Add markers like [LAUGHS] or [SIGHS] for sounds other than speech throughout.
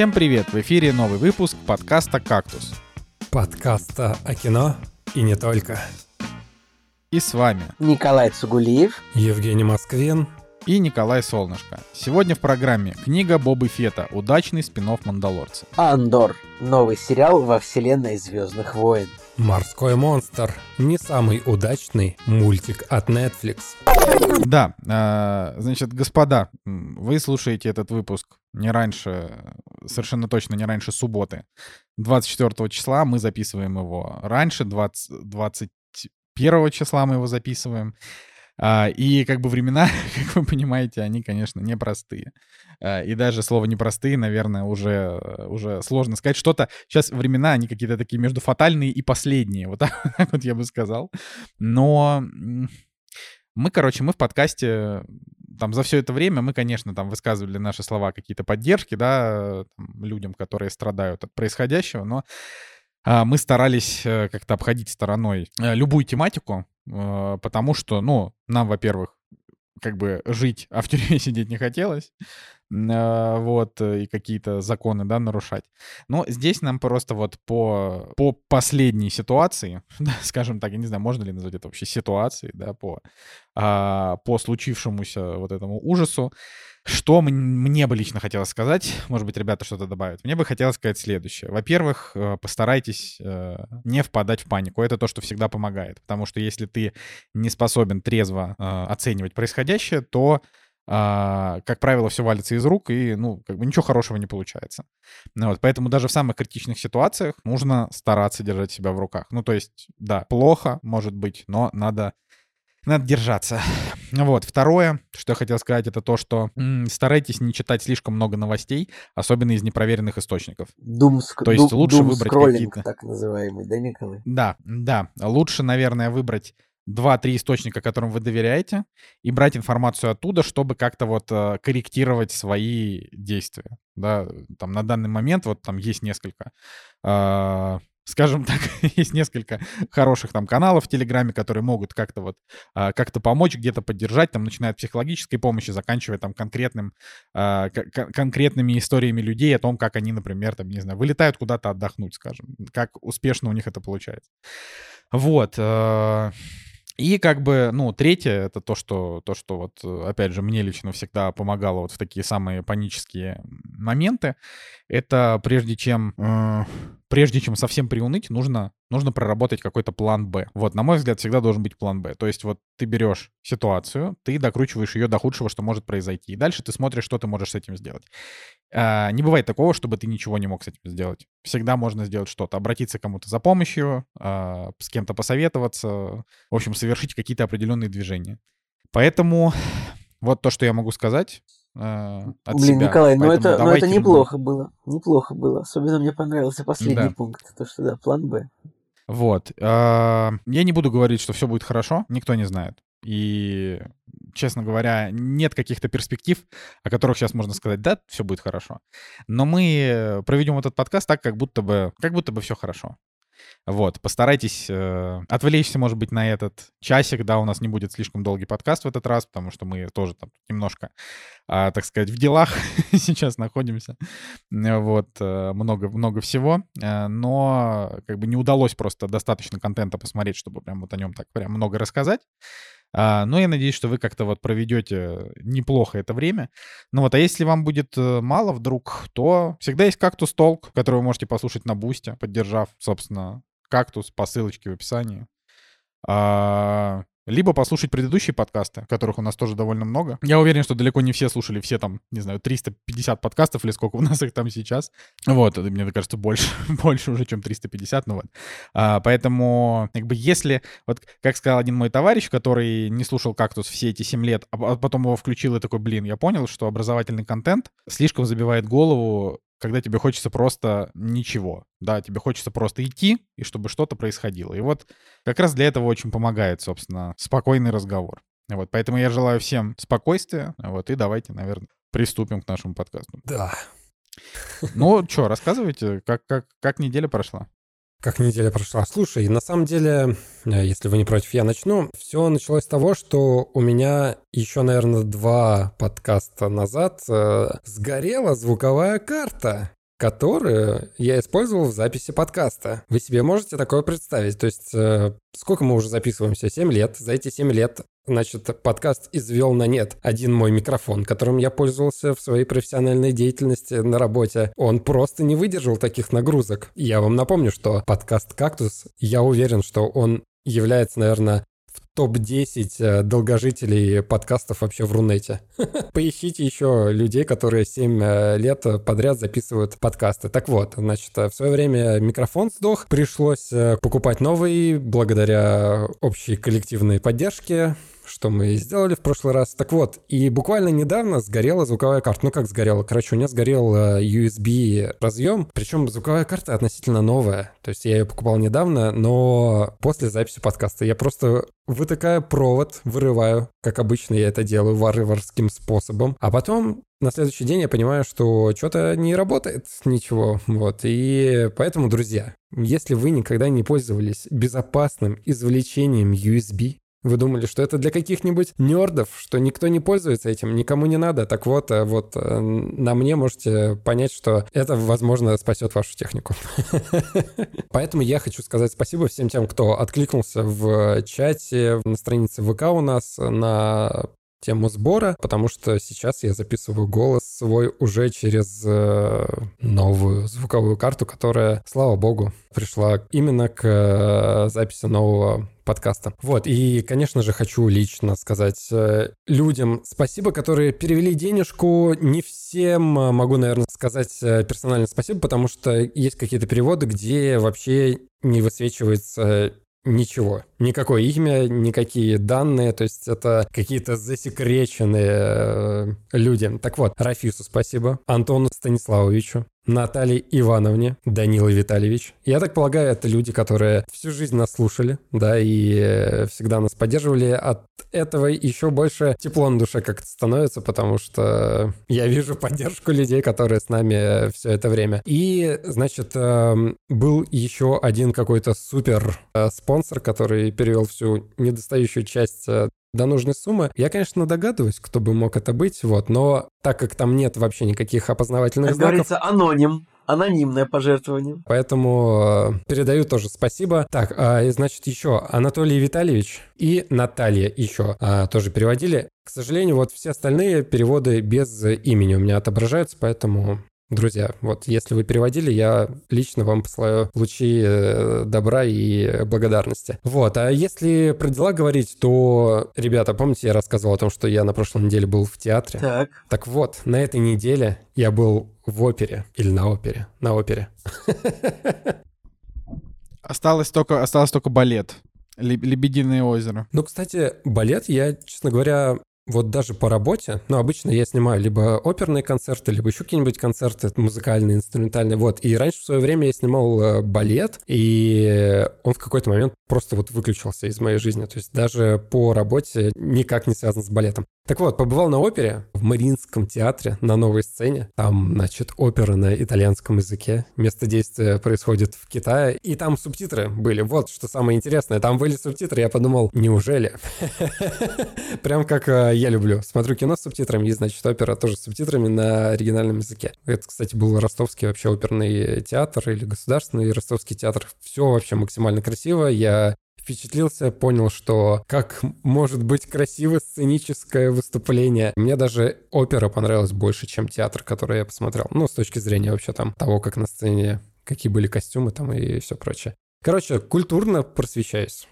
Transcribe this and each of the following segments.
Всем привет! В эфире новый выпуск подкаста «Кактус». Подкаста о кино и не только. И с вами Николай Цугулиев, Евгений Москвин и Николай Солнышко. Сегодня в программе книга Бобы Фета «Удачный спин Мандалорца». Андор. Новый сериал во вселенной Звездных войн. Морской монстр. Не самый удачный мультик от Netflix. Да, э, значит, господа, вы слушаете этот выпуск не раньше, совершенно точно не раньше субботы, 24 числа. Мы записываем его раньше, 20, 21 числа мы его записываем. А, и как бы времена, [LAUGHS] как вы понимаете, они, конечно, непростые. А, и даже слово непростые, наверное, уже, уже сложно сказать. Что-то сейчас времена, они какие-то такие между фатальные и последние. Вот [LAUGHS] так, вот я бы сказал. Но мы, короче, мы в подкасте там за все это время мы, конечно, там высказывали наши слова какие-то поддержки, да, людям, которые страдают от происходящего, но а, мы старались э, как-то обходить стороной э, любую тематику, э, потому что, ну, нам, во-первых, как бы жить, а в тюрьме [LAUGHS] сидеть не хотелось, вот, и какие-то законы, да, нарушать. Но здесь нам просто вот по, по последней ситуации, [LAUGHS] да, скажем так, я не знаю, можно ли назвать это вообще ситуацией, да, по, а, по случившемуся вот этому ужасу, что мне бы лично хотелось сказать, может быть, ребята что-то добавят. Мне бы хотелось сказать следующее. Во-первых, э, постарайтесь э, не впадать в панику. Это то, что всегда помогает. Потому что если ты не способен трезво э, оценивать происходящее, то а, как правило, все валится из рук, и, ну, как бы ничего хорошего не получается. Ну, вот, поэтому даже в самых критичных ситуациях нужно стараться держать себя в руках. Ну, то есть, да, плохо, может быть, но надо надо держаться. [LAUGHS] Вот. Второе, что я хотел сказать, это то, что м, старайтесь не читать слишком много новостей, особенно из непроверенных источников. Думск, то есть лучше выбрать какие-то... так называемый, да, Николай? Да, да. Лучше, наверное, выбрать два-три источника, которым вы доверяете, и брать информацию оттуда, чтобы как-то вот э, корректировать свои действия. Да, там на данный момент вот там есть несколько э, скажем [LAUGHS] так, есть несколько хороших там каналов в Телеграме, которые могут как-то вот а, как-то помочь, где-то поддержать, там, начиная от психологической помощи, заканчивая там конкретным, а, конкретными историями людей о том, как они, например, там, не знаю, вылетают куда-то отдохнуть, скажем, как успешно у них это получается. Вот. А, и как бы, ну, третье, это то, что, то, что вот, опять же, мне лично всегда помогало вот в такие самые панические моменты, это прежде чем, э, прежде чем совсем приуныть, нужно, нужно проработать какой-то план Б. Вот, на мой взгляд, всегда должен быть план Б. То есть вот ты берешь ситуацию, ты докручиваешь ее до худшего, что может произойти. И дальше ты смотришь, что ты можешь с этим сделать. Э, не бывает такого, чтобы ты ничего не мог с этим сделать. Всегда можно сделать что-то. Обратиться к кому-то за помощью, э, с кем-то посоветоваться, в общем, совершить какие-то определенные движения. Поэтому вот то, что я могу сказать. Э, от Блин, себя. Николай, ну это, ну это неплохо мы... было. Неплохо было. Особенно мне понравился последний да. пункт. То, что да, план Б. Вот. Э, я не буду говорить, что все будет хорошо. Никто не знает. И, честно говоря, нет каких-то перспектив, о которых сейчас можно сказать, да, все будет хорошо. Но мы проведем этот подкаст так, как будто бы, как будто бы все хорошо. Вот, постарайтесь э, отвлечься, может быть, на этот часик, да, у нас не будет слишком долгий подкаст в этот раз, потому что мы тоже там немножко, э, так сказать, в делах [LAUGHS] сейчас находимся, вот, э, много, много всего, э, но как бы не удалось просто достаточно контента посмотреть, чтобы прям вот о нем так прям много рассказать, а, но я надеюсь, что вы как-то вот проведете неплохо это время. Ну вот, а если вам будет э, мало вдруг, то всегда есть кактус толк, который вы можете послушать на бусте, поддержав, собственно, кактус по ссылочке в описании. А, либо послушать предыдущие подкасты, которых у нас тоже довольно много. Я уверен, что далеко не все слушали все там, не знаю, 350 подкастов или сколько у нас их там сейчас. Вот, мне кажется, больше, [LAUGHS] больше уже, чем 350, ну вот. А, поэтому, как бы, если, вот, как сказал один мой товарищ, который не слушал «Кактус» все эти 7 лет, а потом его включил и такой, блин, я понял, что образовательный контент слишком забивает голову когда тебе хочется просто ничего, да, тебе хочется просто идти, и чтобы что-то происходило. И вот как раз для этого очень помогает, собственно, спокойный разговор. Вот, поэтому я желаю всем спокойствия, вот, и давайте, наверное, приступим к нашему подкасту. Да. Ну, что, рассказывайте, как, как, как неделя прошла? Как неделя прошла? Слушай, на самом деле, э, если вы не против, я начну. Все началось с того, что у меня еще, наверное, два подкаста назад э, сгорела звуковая карта. которые я использовал в записи подкаста. Вы себе можете такое представить? То есть, э, сколько мы уже записываемся? 7 лет. За эти 7 лет Значит, подкаст извел на нет один мой микрофон, которым я пользовался в своей профессиональной деятельности на работе. Он просто не выдержал таких нагрузок. Я вам напомню, что подкаст «Кактус», я уверен, что он является, наверное, в топ-10 э, долгожителей подкастов вообще в Рунете. [LAUGHS] Поищите еще людей, которые 7 э, лет подряд записывают подкасты. Так вот, значит, в свое время микрофон сдох, пришлось э, покупать новый благодаря общей коллективной поддержке что мы сделали в прошлый раз. Так вот, и буквально недавно сгорела звуковая карта. Ну как сгорела? Короче, у меня сгорел USB разъем, причем звуковая карта относительно новая. То есть я ее покупал недавно, но после записи подкаста я просто вытыкаю провод, вырываю, как обычно я это делаю, варварским способом. А потом на следующий день я понимаю, что что-то не работает ничего. Вот. И поэтому, друзья, если вы никогда не пользовались безопасным извлечением USB, вы думали, что это для каких-нибудь нердов, что никто не пользуется этим, никому не надо. Так вот, э, вот э, на мне можете понять, что это, возможно, спасет вашу технику. [LAUGHS] Поэтому я хочу сказать спасибо всем тем, кто откликнулся в чате, на странице ВК у нас, на тему сбора, потому что сейчас я записываю голос свой уже через э, новую звуковую карту, которая, слава богу, пришла именно к э, записи нового подкаста. Вот, и, конечно же, хочу лично сказать э, людям спасибо, которые перевели денежку. Не всем могу, наверное, сказать э, персонально спасибо, потому что есть какие-то переводы, где вообще не высвечивается Ничего. Никакое имя, никакие данные, то есть это какие-то засекреченные э, люди. Так вот, Рафису спасибо, Антону Станиславовичу, Наталье Ивановне, Данила Витальевич. Я так полагаю, это люди, которые всю жизнь нас слушали, да, и э, всегда нас поддерживали. От этого еще больше тепло на душе как-то становится, потому что я вижу поддержку людей, которые с нами все это время. И, значит, эм, был еще один какой-то супер э, спонсор, который перевел всю недостающую часть э, до нужной суммы. Я, конечно, догадываюсь, кто бы мог это быть, вот, но так как там нет вообще никаких опознавательных как знаков... говорится, аноним. Анонимное пожертвование. Поэтому э, передаю тоже спасибо. Так, э, значит, еще Анатолий Витальевич и Наталья еще э, тоже переводили. К сожалению, вот все остальные переводы без имени у меня отображаются, поэтому Друзья, вот если вы переводили, я лично вам посылаю лучи э, добра и благодарности. Вот, а если про дела говорить, то, ребята, помните, я рассказывал о том, что я на прошлой неделе был в театре? Так. Так вот, на этой неделе я был в опере. Или на опере. На опере. Осталось только, осталось только балет. Лебединое озеро. Ну, кстати, балет я, честно говоря, вот даже по работе, ну, обычно я снимаю либо оперные концерты, либо еще какие-нибудь концерты музыкальные, инструментальные, вот. И раньше в свое время я снимал э, балет, и он в какой-то момент просто вот выключился из моей жизни. То есть даже по работе никак не связан с балетом. Так вот, побывал на опере в Мариинском театре на новой сцене. Там, значит, опера на итальянском языке. Место действия происходит в Китае. И там субтитры были. Вот что самое интересное. Там были субтитры. Я подумал, неужели? [LAUGHS] Прям как э, я люблю. Смотрю кино с субтитрами, и, значит, опера тоже с субтитрами на оригинальном языке. Это, кстати, был ростовский вообще оперный театр или государственный ростовский театр. Все вообще максимально красиво. Я впечатлился, понял, что как может быть красиво сценическое выступление. Мне даже опера понравилась больше, чем театр, который я посмотрел. Ну, с точки зрения вообще там того, как на сцене, какие были костюмы там и все прочее. Короче, культурно просвещаюсь.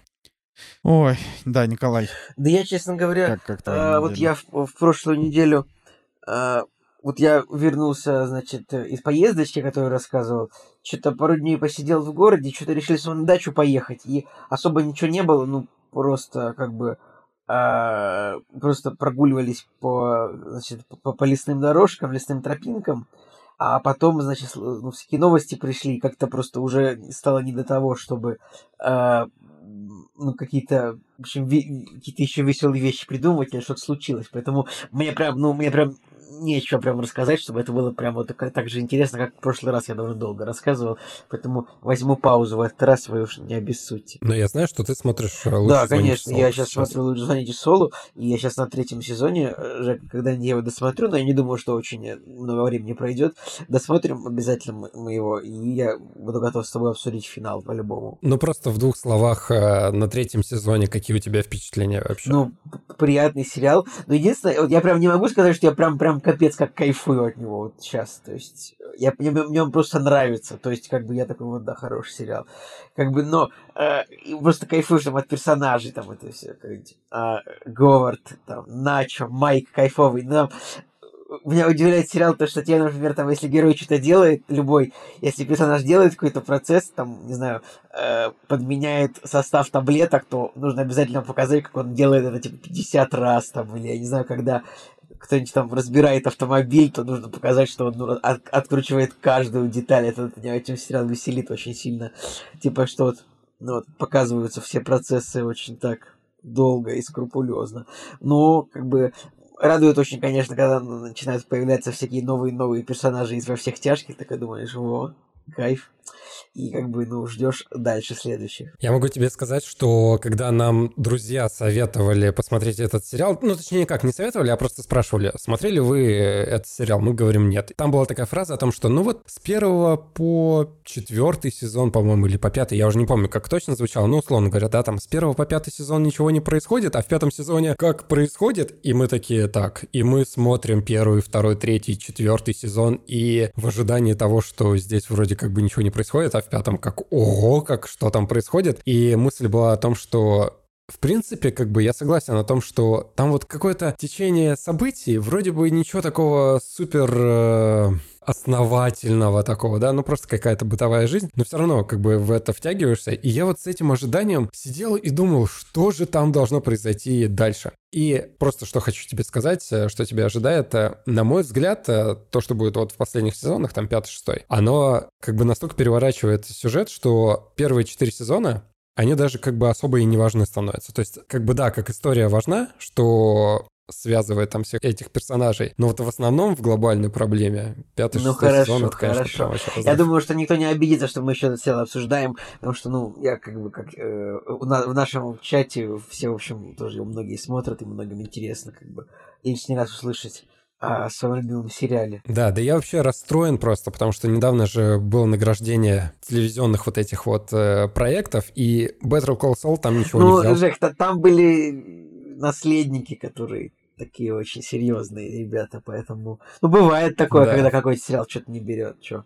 Ой, да, Николай. Да я, честно говоря, как, как а, вот я в, в прошлую неделю а, вот я вернулся, значит, из поездочки, которую рассказывал. Что-то пару дней посидел в городе, что-то решили на дачу поехать. И особо ничего не было, ну, просто как бы а, просто прогуливались по, значит, по, по лесным дорожкам, лесным тропинкам. А потом, значит, ну, всякие новости пришли, и как-то просто уже стало не до того, чтобы а, ну, какие-то, в общем, какие-то еще веселые вещи придумывать, или что-то случилось. Поэтому мне прям, ну, мне прям нечего прям рассказать, чтобы это было прям вот так, так же интересно, как в прошлый раз я довольно долго рассказывал. Поэтому возьму паузу в этот раз, вы уж не обессудьте. Но я знаю, что ты смотришь э, лучше Да, конечно, я сейчас смотрю «Лучше звоните Солу», и я сейчас на третьем сезоне, э, Жек, когда я его досмотрю, но я не думаю, что очень э, много времени пройдет, досмотрим обязательно мы его, и я буду готов с тобой обсудить финал по-любому. Ну, просто в двух словах на третьем сезоне какие у тебя впечатления вообще? Ну, приятный сериал. Но единственное, вот я прям не могу сказать, что я прям, прям капец как кайфую от него вот сейчас. То есть, я, мне, мне он просто нравится. То есть, как бы я такой, вот, да, хороший сериал. Как бы, но э, просто кайфую там от персонажей, там, это все. Э, Говард, там, Начо, Майк кайфовый. Но меня удивляет сериал то, что тебе, например, там, если герой что-то делает, любой, если персонаж делает какой-то процесс, там, не знаю, э, подменяет состав таблеток, то нужно обязательно показать, как он делает это, типа, 50 раз, там, или, я не знаю, когда кто-нибудь там разбирает автомобиль, то нужно показать, что он ну, от, откручивает каждую деталь. Это, меня этим сериал веселит очень сильно. Типа, что вот, ну, вот показываются все процессы очень так долго и скрупулезно. Но, как бы, радует очень, конечно, когда начинают появляться всякие новые-новые персонажи из «Во всех тяжких», так и думаешь, во, кайф и как бы, ну, ждешь дальше следующих. Я могу тебе сказать, что когда нам друзья советовали посмотреть этот сериал, ну, точнее, как, не советовали, а просто спрашивали, смотрели вы этот сериал? Мы говорим нет. Там была такая фраза о том, что, ну, вот с первого по четвертый сезон, по-моему, или по пятый, я уже не помню, как точно звучало, ну, условно говоря, да, там с первого по пятый сезон ничего не происходит, а в пятом сезоне как происходит, и мы такие, так, и мы смотрим первый, второй, третий, четвертый сезон, и в ожидании того, что здесь вроде как бы ничего не происходит, а в пятом как ого, как что там происходит. И мысль была о том, что в принципе, как бы я согласен о том, что там вот какое-то течение событий, вроде бы ничего такого супер э, основательного такого, да, ну просто какая-то бытовая жизнь, но все равно как бы в это втягиваешься. И я вот с этим ожиданием сидел и думал, что же там должно произойти дальше. И просто что хочу тебе сказать, э, что тебя ожидает, э, на мой взгляд, э, то, что будет вот в последних сезонах, там пятый, шестой, оно как бы настолько переворачивает сюжет, что первые четыре сезона они даже как бы особо и не важны становятся. То есть, как бы да, как история важна, что связывает там всех этих персонажей. Но вот в основном в глобальной проблеме пятый, ну, шестой хорошо, сезон, это, конечно, хорошо. Прям Я думаю, что никто не обидится, что мы еще это целое обсуждаем, потому что, ну, я как бы, как э, в нашем чате все, в общем, тоже многие смотрят, и многим интересно, как бы, лишний раз услышать о своем любимом сериале. Да, да я вообще расстроен просто, потому что недавно же было награждение телевизионных вот этих вот э, проектов, и Better Call Saul там ничего ну, не взял. Ну, Жек, там были наследники, которые такие очень серьезные ребята, поэтому... Ну, бывает такое, да. когда какой-то сериал что-то не берет, что.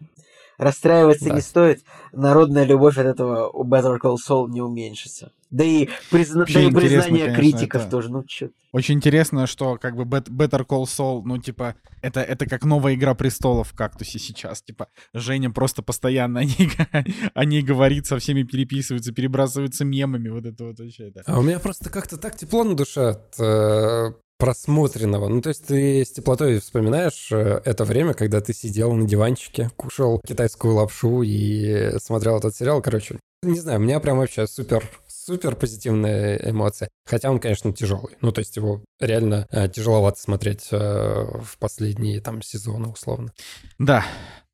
Расстраиваться да. не стоит. Народная любовь от этого у Better Call Saul не уменьшится. Да и, призна... да и признание конечно, критиков это... тоже, ну чё. Очень интересно, что как бы Better Call Saul, ну типа, это, это как новая Игра Престолов в Кактусе сейчас. Типа, Женя просто постоянно о ней, [LAUGHS] о ней говорит, со всеми переписывается, перебрасывается мемами, вот это вот вообще. Да. А у меня просто как-то так тепло на душе от э, просмотренного. Ну, то есть ты с теплотой вспоминаешь э, это время, когда ты сидел на диванчике, кушал китайскую лапшу и смотрел этот сериал. Короче, не знаю, у меня прям вообще супер супер позитивная эмоция. Хотя он, конечно, тяжелый. Ну, то есть его реально э, тяжеловато смотреть э, в последние там сезоны, условно. Да,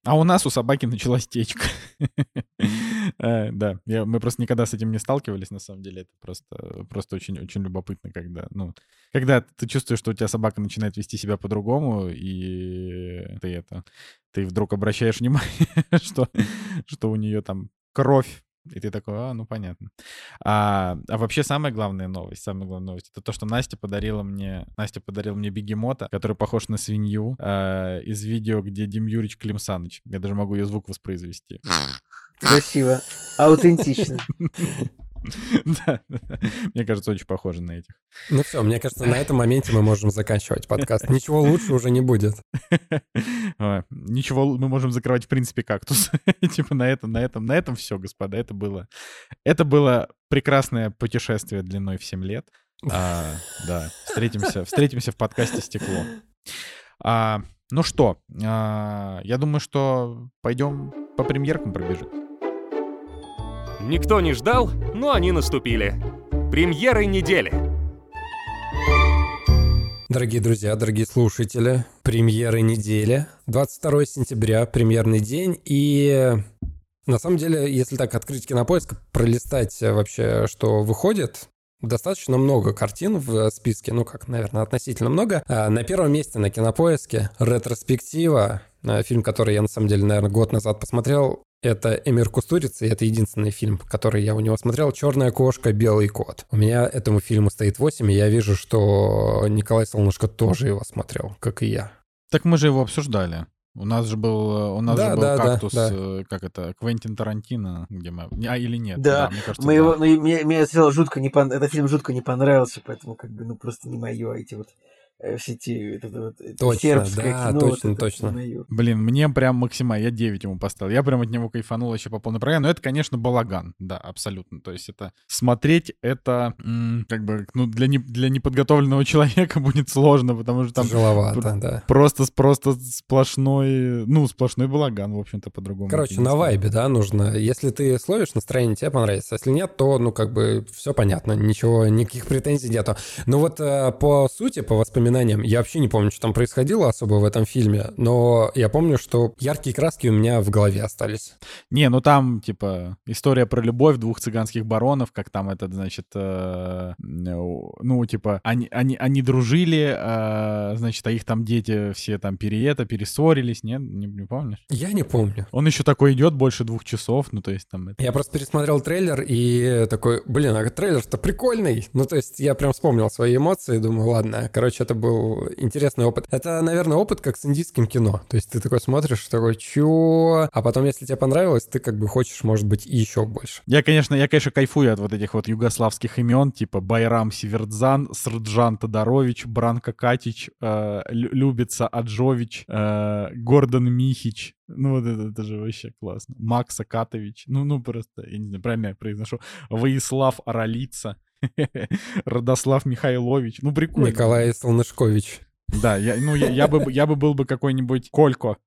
а у нас у собаки началась течка. [LAUGHS] Э, да, мы просто никогда с этим не сталкивались, на самом деле. Это просто, просто очень, очень любопытно, когда, ну, когда ты чувствуешь, что у тебя собака начинает вести себя по-другому, и ты это, ты вдруг обращаешь внимание, [LAUGHS] что, что у нее там кровь и ты такой, а, ну понятно. А, а вообще самая главная новость, самая главная новость, это то, что Настя подарила мне, Настя подарила мне бегемота, который похож на свинью, э, из видео, где Дим Юрич Клим Саныч. Я даже могу ее звук воспроизвести. Красиво. Аутентично. [LAUGHS] [LAUGHS] Да, мне кажется, очень похоже на этих. Ну все, мне кажется, на этом моменте мы можем заканчивать подкаст. Ничего лучше уже не будет. [LAUGHS] Ничего, мы можем закрывать, в принципе, кактус. [LAUGHS] Типа на этом, на этом, на этом все, господа. Это было, это было прекрасное путешествие длиной в 7 лет. А, да, встретимся, встретимся в подкасте «Стекло». А, ну что, а, я думаю, что пойдем по премьеркам пробежим. Никто не ждал, но они наступили. Премьеры недели. Дорогие друзья, дорогие слушатели, премьеры недели. 22 сентября, премьерный день. И на самом деле, если так открыть кинопоиск, пролистать вообще, что выходит, достаточно много картин в списке, ну как, наверное, относительно много. А на первом месте на кинопоиске ретроспектива, а, фильм, который я на самом деле, наверное, год назад посмотрел, это Эмир Кустурица, и это единственный фильм, который я у него смотрел. «Черная кошка, белый кот». У меня этому фильму стоит 8, и я вижу, что Николай Солнышко тоже его смотрел, как и я. Так мы же его обсуждали. У нас же был, у нас да, же был да, кактус, да, да. Э, как это, Квентин Тарантино, где мы, а или нет? Да, да мне кажется, мы да. его, ну, мне, мне жутко не пон... этот фильм жутко не понравился, поэтому как бы, ну, просто не мое эти вот Э, в сети. Это, вот, точно, сербское да, кино, точно, вот точно. Узнаю. Блин, мне прям максимально, я 9 ему поставил. Я прям от него кайфанул еще по полной программе. Но это, конечно, балаган, да, абсолютно. То есть это смотреть, это м- как бы, ну, для, не, для неподготовленного [LAUGHS] человека будет сложно, потому что там... Тяжеловато, пр- да. Просто, просто сплошной, ну, сплошной балаган, в общем-то, по-другому. Короче, на вайбе, да, нужно. Если ты словишь настроение, тебе понравится. Если нет, то, ну, как бы, все понятно, ничего, никаких претензий нету. Но вот э, по сути, по воспоминаниям воспоминаниям. Я вообще не помню, что там происходило особо в этом фильме, но я помню, что яркие краски у меня в голове остались. Не, ну там, типа, история про любовь двух цыганских баронов, как там этот, значит, э, ну, типа, они, они, они дружили, э, значит, а их там дети все там переета, перессорились, нет? Не, не помнишь? Я не помню. Он еще такой идет больше двух часов, ну, то есть там... Это... Я просто пересмотрел трейлер и такой, блин, а трейлер-то прикольный. Ну, то есть я прям вспомнил свои эмоции, думаю, ладно, короче, это был интересный опыт. Это, наверное, опыт как с индийским кино. То есть ты такой смотришь, такой, чё? А потом, если тебе понравилось, ты как бы хочешь, может быть, еще больше. Я, конечно, я, конечно, кайфую от вот этих вот югославских имен, типа Байрам Севердзан, Срджан Тодорович, Бранко Катич, э, Любица Аджович, э, Гордон Михич, ну вот это, это же вообще классно. Макс Акатович. Ну, ну просто, я не знаю, правильно я произношу. Воислав Аралица. [LAUGHS] Родослав Михайлович. Ну, прикольно. Николай Солнышкович. Да, я, ну, я, я, бы, я бы был бы какой-нибудь Колько.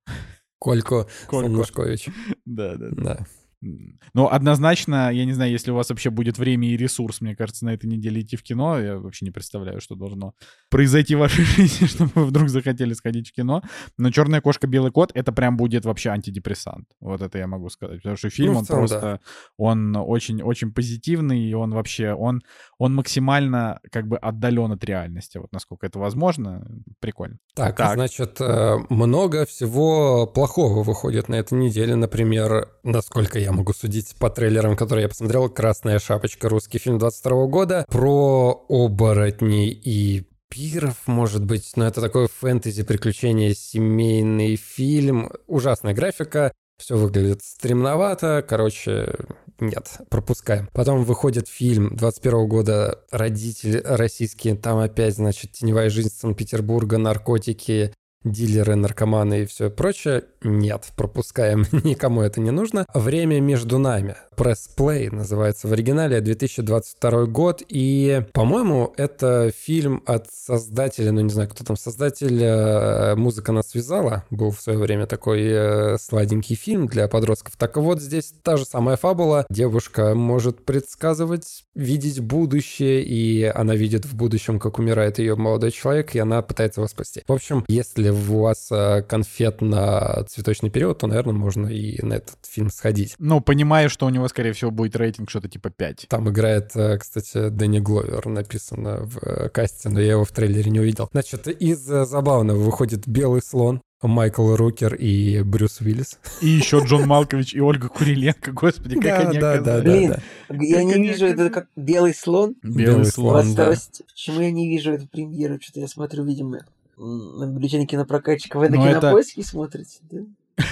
Колько, Колько. Солнышкович. Да, да, да. да. Ну, однозначно, я не знаю, если у вас вообще будет время и ресурс, мне кажется, на этой неделе идти в кино, я вообще не представляю, что должно произойти в вашей [LAUGHS] жизни, чтобы вы вдруг захотели сходить в кино. Но «Черная кошка, белый кот» — это прям будет вообще антидепрессант. Вот это я могу сказать. Потому что фильм, ну, он целом, просто, да. он очень-очень позитивный, и он вообще, он, он максимально как бы отдален от реальности. Вот насколько это возможно, прикольно. Так, так. значит, э, много всего плохого выходит на этой неделе. Например, насколько я могу судить по трейлерам, которые я посмотрел. «Красная шапочка», русский фильм 22 года, про оборотней и пиров, может быть, но это такой фэнтези, приключения, семейный фильм. Ужасная графика, все выглядит стремновато, короче, нет, пропускаем. Потом выходит фильм 21 года «Родители российские», там опять, значит, теневая жизнь Санкт-Петербурга, наркотики, дилеры, наркоманы и все прочее. Нет, пропускаем, [LAUGHS] никому это не нужно. «Время между нами». Press Play называется в оригинале, 2022 год. И, по-моему, это фильм от создателя, ну не знаю, кто там создатель, э, «Музыка нас связала». Был в свое время такой э, сладенький фильм для подростков. Так вот, здесь та же самая фабула. Девушка может предсказывать, видеть будущее, и она видит в будущем, как умирает ее молодой человек, и она пытается его спасти. В общем, если у вас э, конфет на цветочный период, то, наверное, можно и на этот фильм сходить. Ну, понимая, что у него, скорее всего, будет рейтинг что-то типа 5. Там играет, э, кстати, Дэнни Гловер, написано в э, касте, но я его в трейлере не увидел. Значит, из забавного выходит «Белый слон», Майкл Рукер и Брюс Уиллис. И еще Джон Малкович и Ольга Куриленко. Господи, как да, они да, да, Блин, да, я не вижу это как белый слон. Белый слон, да. Почему я не вижу эту премьеру? Что-то я смотрю, видимо, на бюллетене кинопрокатчика. Вы на Но кинопоиске смотрите, да?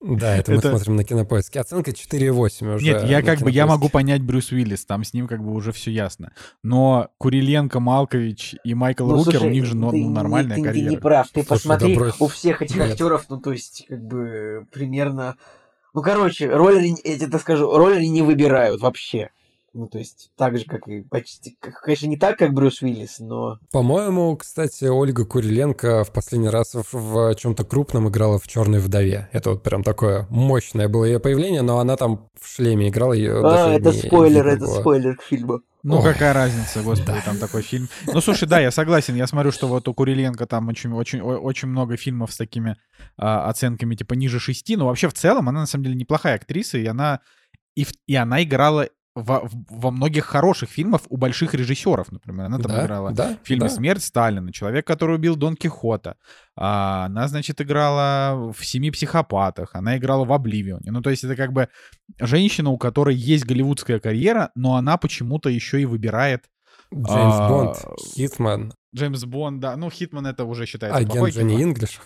Да, это мы это... смотрим на кинопоиске. Оценка 4,8 уже. Нет, я как бы, я могу понять Брюс Уиллис, там с ним как бы уже все ясно. Но Куриленко, Малкович и Майкл ну, Рукер, слушай, у них же ну, ты, нормальная ты, карьера. Ты не прав, ты слушай, посмотри, да у всех этих Нет. актеров, ну то есть как бы примерно... Ну короче, роли, я тебе так скажу, роли не выбирают вообще. Ну, то есть, так же, как и почти... Конечно, не так, как Брюс Уиллис, но... По-моему, кстати, Ольга Куриленко в последний раз в, в чем-то крупном играла в «Черной вдове». Это вот прям такое мощное было ее появление, но она там в шлеме играла. Ее а, это спойлер, это было. спойлер к фильму. Ну, Ой. какая разница, господи, там такой фильм. Ну, слушай, да, я согласен. Я смотрю, что вот у Куриленко там очень, очень, очень много фильмов с такими а, оценками типа ниже шести. Но вообще в целом она на самом деле неплохая актриса, и она и, и она играла во, во многих хороших фильмах у больших режиссеров, например. Она там да, играла да, в фильме да. «Смерть Сталина», «Человек, который убил Дон Кихота». А, она, значит, играла в «Семи психопатах», она играла в «Обливионе». Ну, то есть это как бы женщина, у которой есть голливудская карьера, но она почему-то еще и выбирает Джеймс а, Бонд, Хитман. Джеймс Бонд, да. Ну, Хитман это уже считается Агент плохой Джонни Инглиш.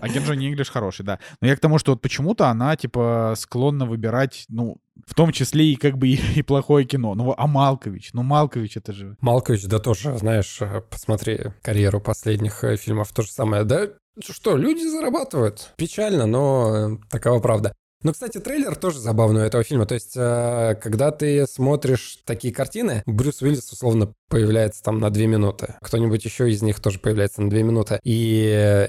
Агент Джонни Инглиш хороший, да. Но я к тому, что вот почему-то она, типа, склонна выбирать, ну, в том числе и как бы и, [LAUGHS] и плохое кино. Ну, а Малкович? Ну, Малкович это же... Малкович, да тоже, знаешь, э, посмотри карьеру последних э, фильмов, то же самое. Да что, люди зарабатывают. Печально, но э, такова правда. Ну, кстати, трейлер тоже забавный у этого фильма. То есть, э, когда ты смотришь такие картины, Брюс Уиллис условно появляется там на две минуты. Кто-нибудь еще из них тоже появляется на две минуты. И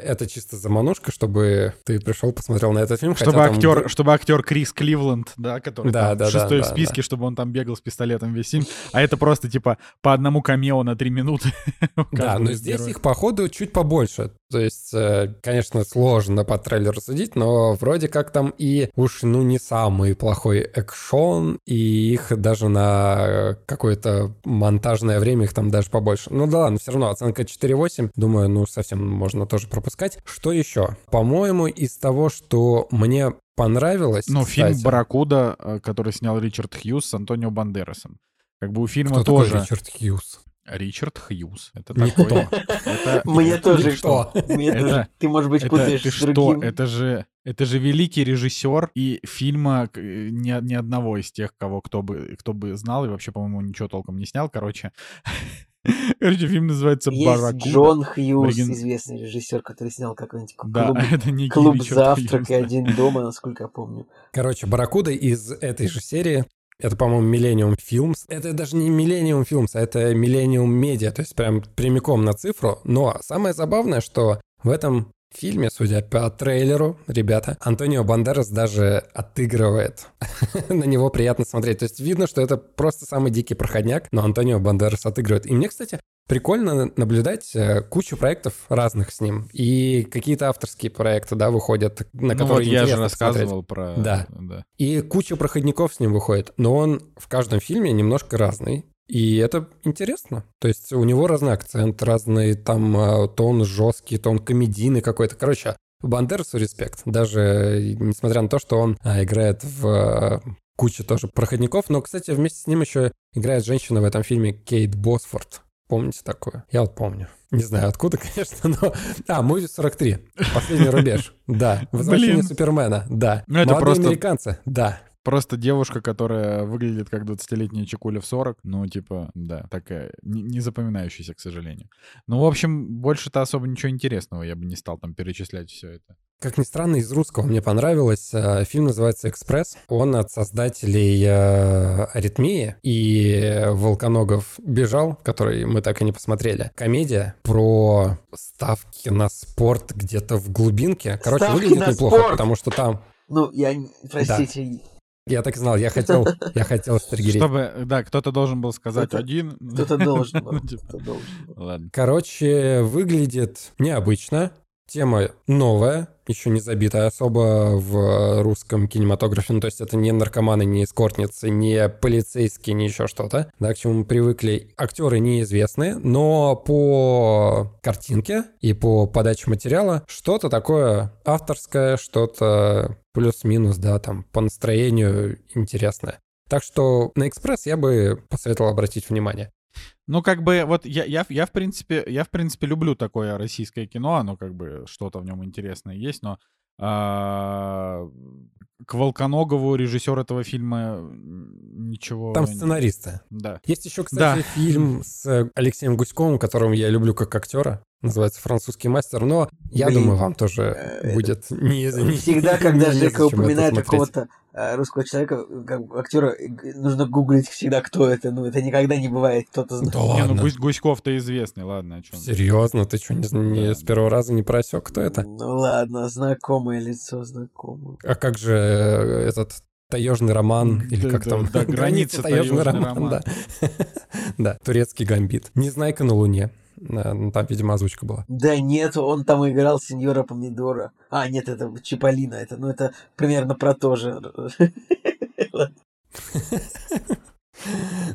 это чисто заманушка, чтобы ты пришел, посмотрел на этот фильм. Чтобы актер, там... чтобы актер Крис Кливленд, да, который да, там да, шестой да, в списке, да. чтобы он там бегал с пистолетом весь фильм. А это просто типа по одному камео на три минуты. [LAUGHS] Да, но здесь их, походу, чуть побольше. То есть, э, конечно, сложно по трейлеру судить, но вроде как там и уж, ну, не самый плохой экшон, и их даже на какое-то монтажное время их там даже побольше. Ну да ладно, все равно оценка 4.8, думаю, ну, совсем можно тоже пропускать. Что еще? По-моему, из того, что мне понравилось... Ну, фильм «Барракуда», э, который снял Ричард Хьюз с Антонио Бандерасом. Как бы у фильма Кто тоже... Такой Ричард Хьюз? Ричард Хьюз. Это такой... Мне тоже что? Ты, может быть, путаешь с другим. Это же это же великий режиссер и фильма ни, ни одного из тех, кого кто бы, кто бы знал и вообще, по-моему, ничего толком не снял. Короче, [LAUGHS] Короче, фильм называется Есть «Барракуда». Джон Хьюз, Оригин... известный режиссер, который снял какой-нибудь клуб, да, [LAUGHS] это не клуб «Завтрак» и «Один дома», насколько я помню. Короче, «Барракуда» из этой же серии это, по-моему, Millennium Films. Это даже не Millennium Films, а это Millennium Media, то есть прям прямиком на цифру. Но самое забавное, что в этом фильме, судя по трейлеру, ребята, Антонио Бандерас даже отыгрывает. [LAUGHS] На него приятно смотреть. То есть видно, что это просто самый дикий проходняк, но Антонио Бандерас отыгрывает. И мне, кстати, прикольно наблюдать э, кучу проектов разных с ним. И какие-то авторские проекты, да, выходят, на ну, которые вот я же рассказывал про... Да. да. И куча проходников с ним выходит. Но он в каждом фильме немножко разный. И это интересно. То есть у него разный акцент, разный там а, тон жесткий, тон комедийный какой-то. Короче, Бандерасу респект. Даже несмотря на то, что он а, играет в а, куче тоже проходников. Но, кстати, вместе с ним еще играет женщина в этом фильме Кейт Босфорд. Помните такое? Я вот помню. Не знаю откуда, [LAUGHS] конечно, но... А, Муви 43. Последний рубеж. Да. Возвращение Супермена. Да. Ну, это просто... американцы. Да. Просто девушка, которая выглядит как 20-летняя чекуля в 40, ну, типа, да, такая, не, не запоминающаяся, к сожалению. Ну, в общем, больше-то особо ничего интересного, я бы не стал там перечислять все это. Как ни странно, из русского мне понравилось. Э, фильм называется «Экспресс». Он от создателей э, «Аритмии» и «Волконогов бежал», который мы так и не посмотрели. Комедия про ставки на спорт где-то в глубинке. Короче, ставки выглядит неплохо, спорт. потому что там... Ну, я, простите, да. Я так знал, я хотел, я хотел стригерить. Чтобы, да, кто-то должен был сказать кто один. Кто-то должен был. [LAUGHS] Кто должен был. Ладно. Короче, выглядит необычно. Тема новая, еще не забитая особо в русском кинематографе. Ну, то есть это не наркоманы, не эскортницы, не полицейские, не еще что-то, да, к чему мы привыкли. Актеры неизвестны, но по картинке и по подаче материала что-то такое авторское, что-то плюс-минус, да, там по настроению интересное. Так что на экспресс я бы посоветовал обратить внимание. Ну, как бы, вот я, я, я, в принципе, я, в принципе, люблю такое российское кино, оно как бы что-то в нем интересное есть, но а, к Волконогову, режиссер этого фильма, ничего... Там сценаристы. Да. Есть еще, кстати, да. фильм [LAUGHS] с Алексеем Гуськовым, которого я люблю как актера. Называется «Французский мастер», но я Блин. думаю, вам тоже э, будет не, не Всегда, [LAUGHS] когда Жека упоминает какого-то э, русского человека, как актера, нужно гуглить всегда, кто это. Ну, это никогда не бывает, кто-то знает. Да ладно. Не, ну Гусь, Гуськов-то известный, ладно, о чем. Серьезно, ты что, не, не с первого раза не просек, кто это? Ну ладно, знакомое лицо, знакомое. А как же э, этот таежный роман, или как там? Да, [LAUGHS] граница таежный роман, да. [LAUGHS] Да, турецкий гамбит. Незнайка на Луне. Ну, там, видимо, озвучка была. Да нет, он там играл сеньора Помидора. А, нет, это Чиполлино. Это, ну, это примерно про то же. [LAUGHS]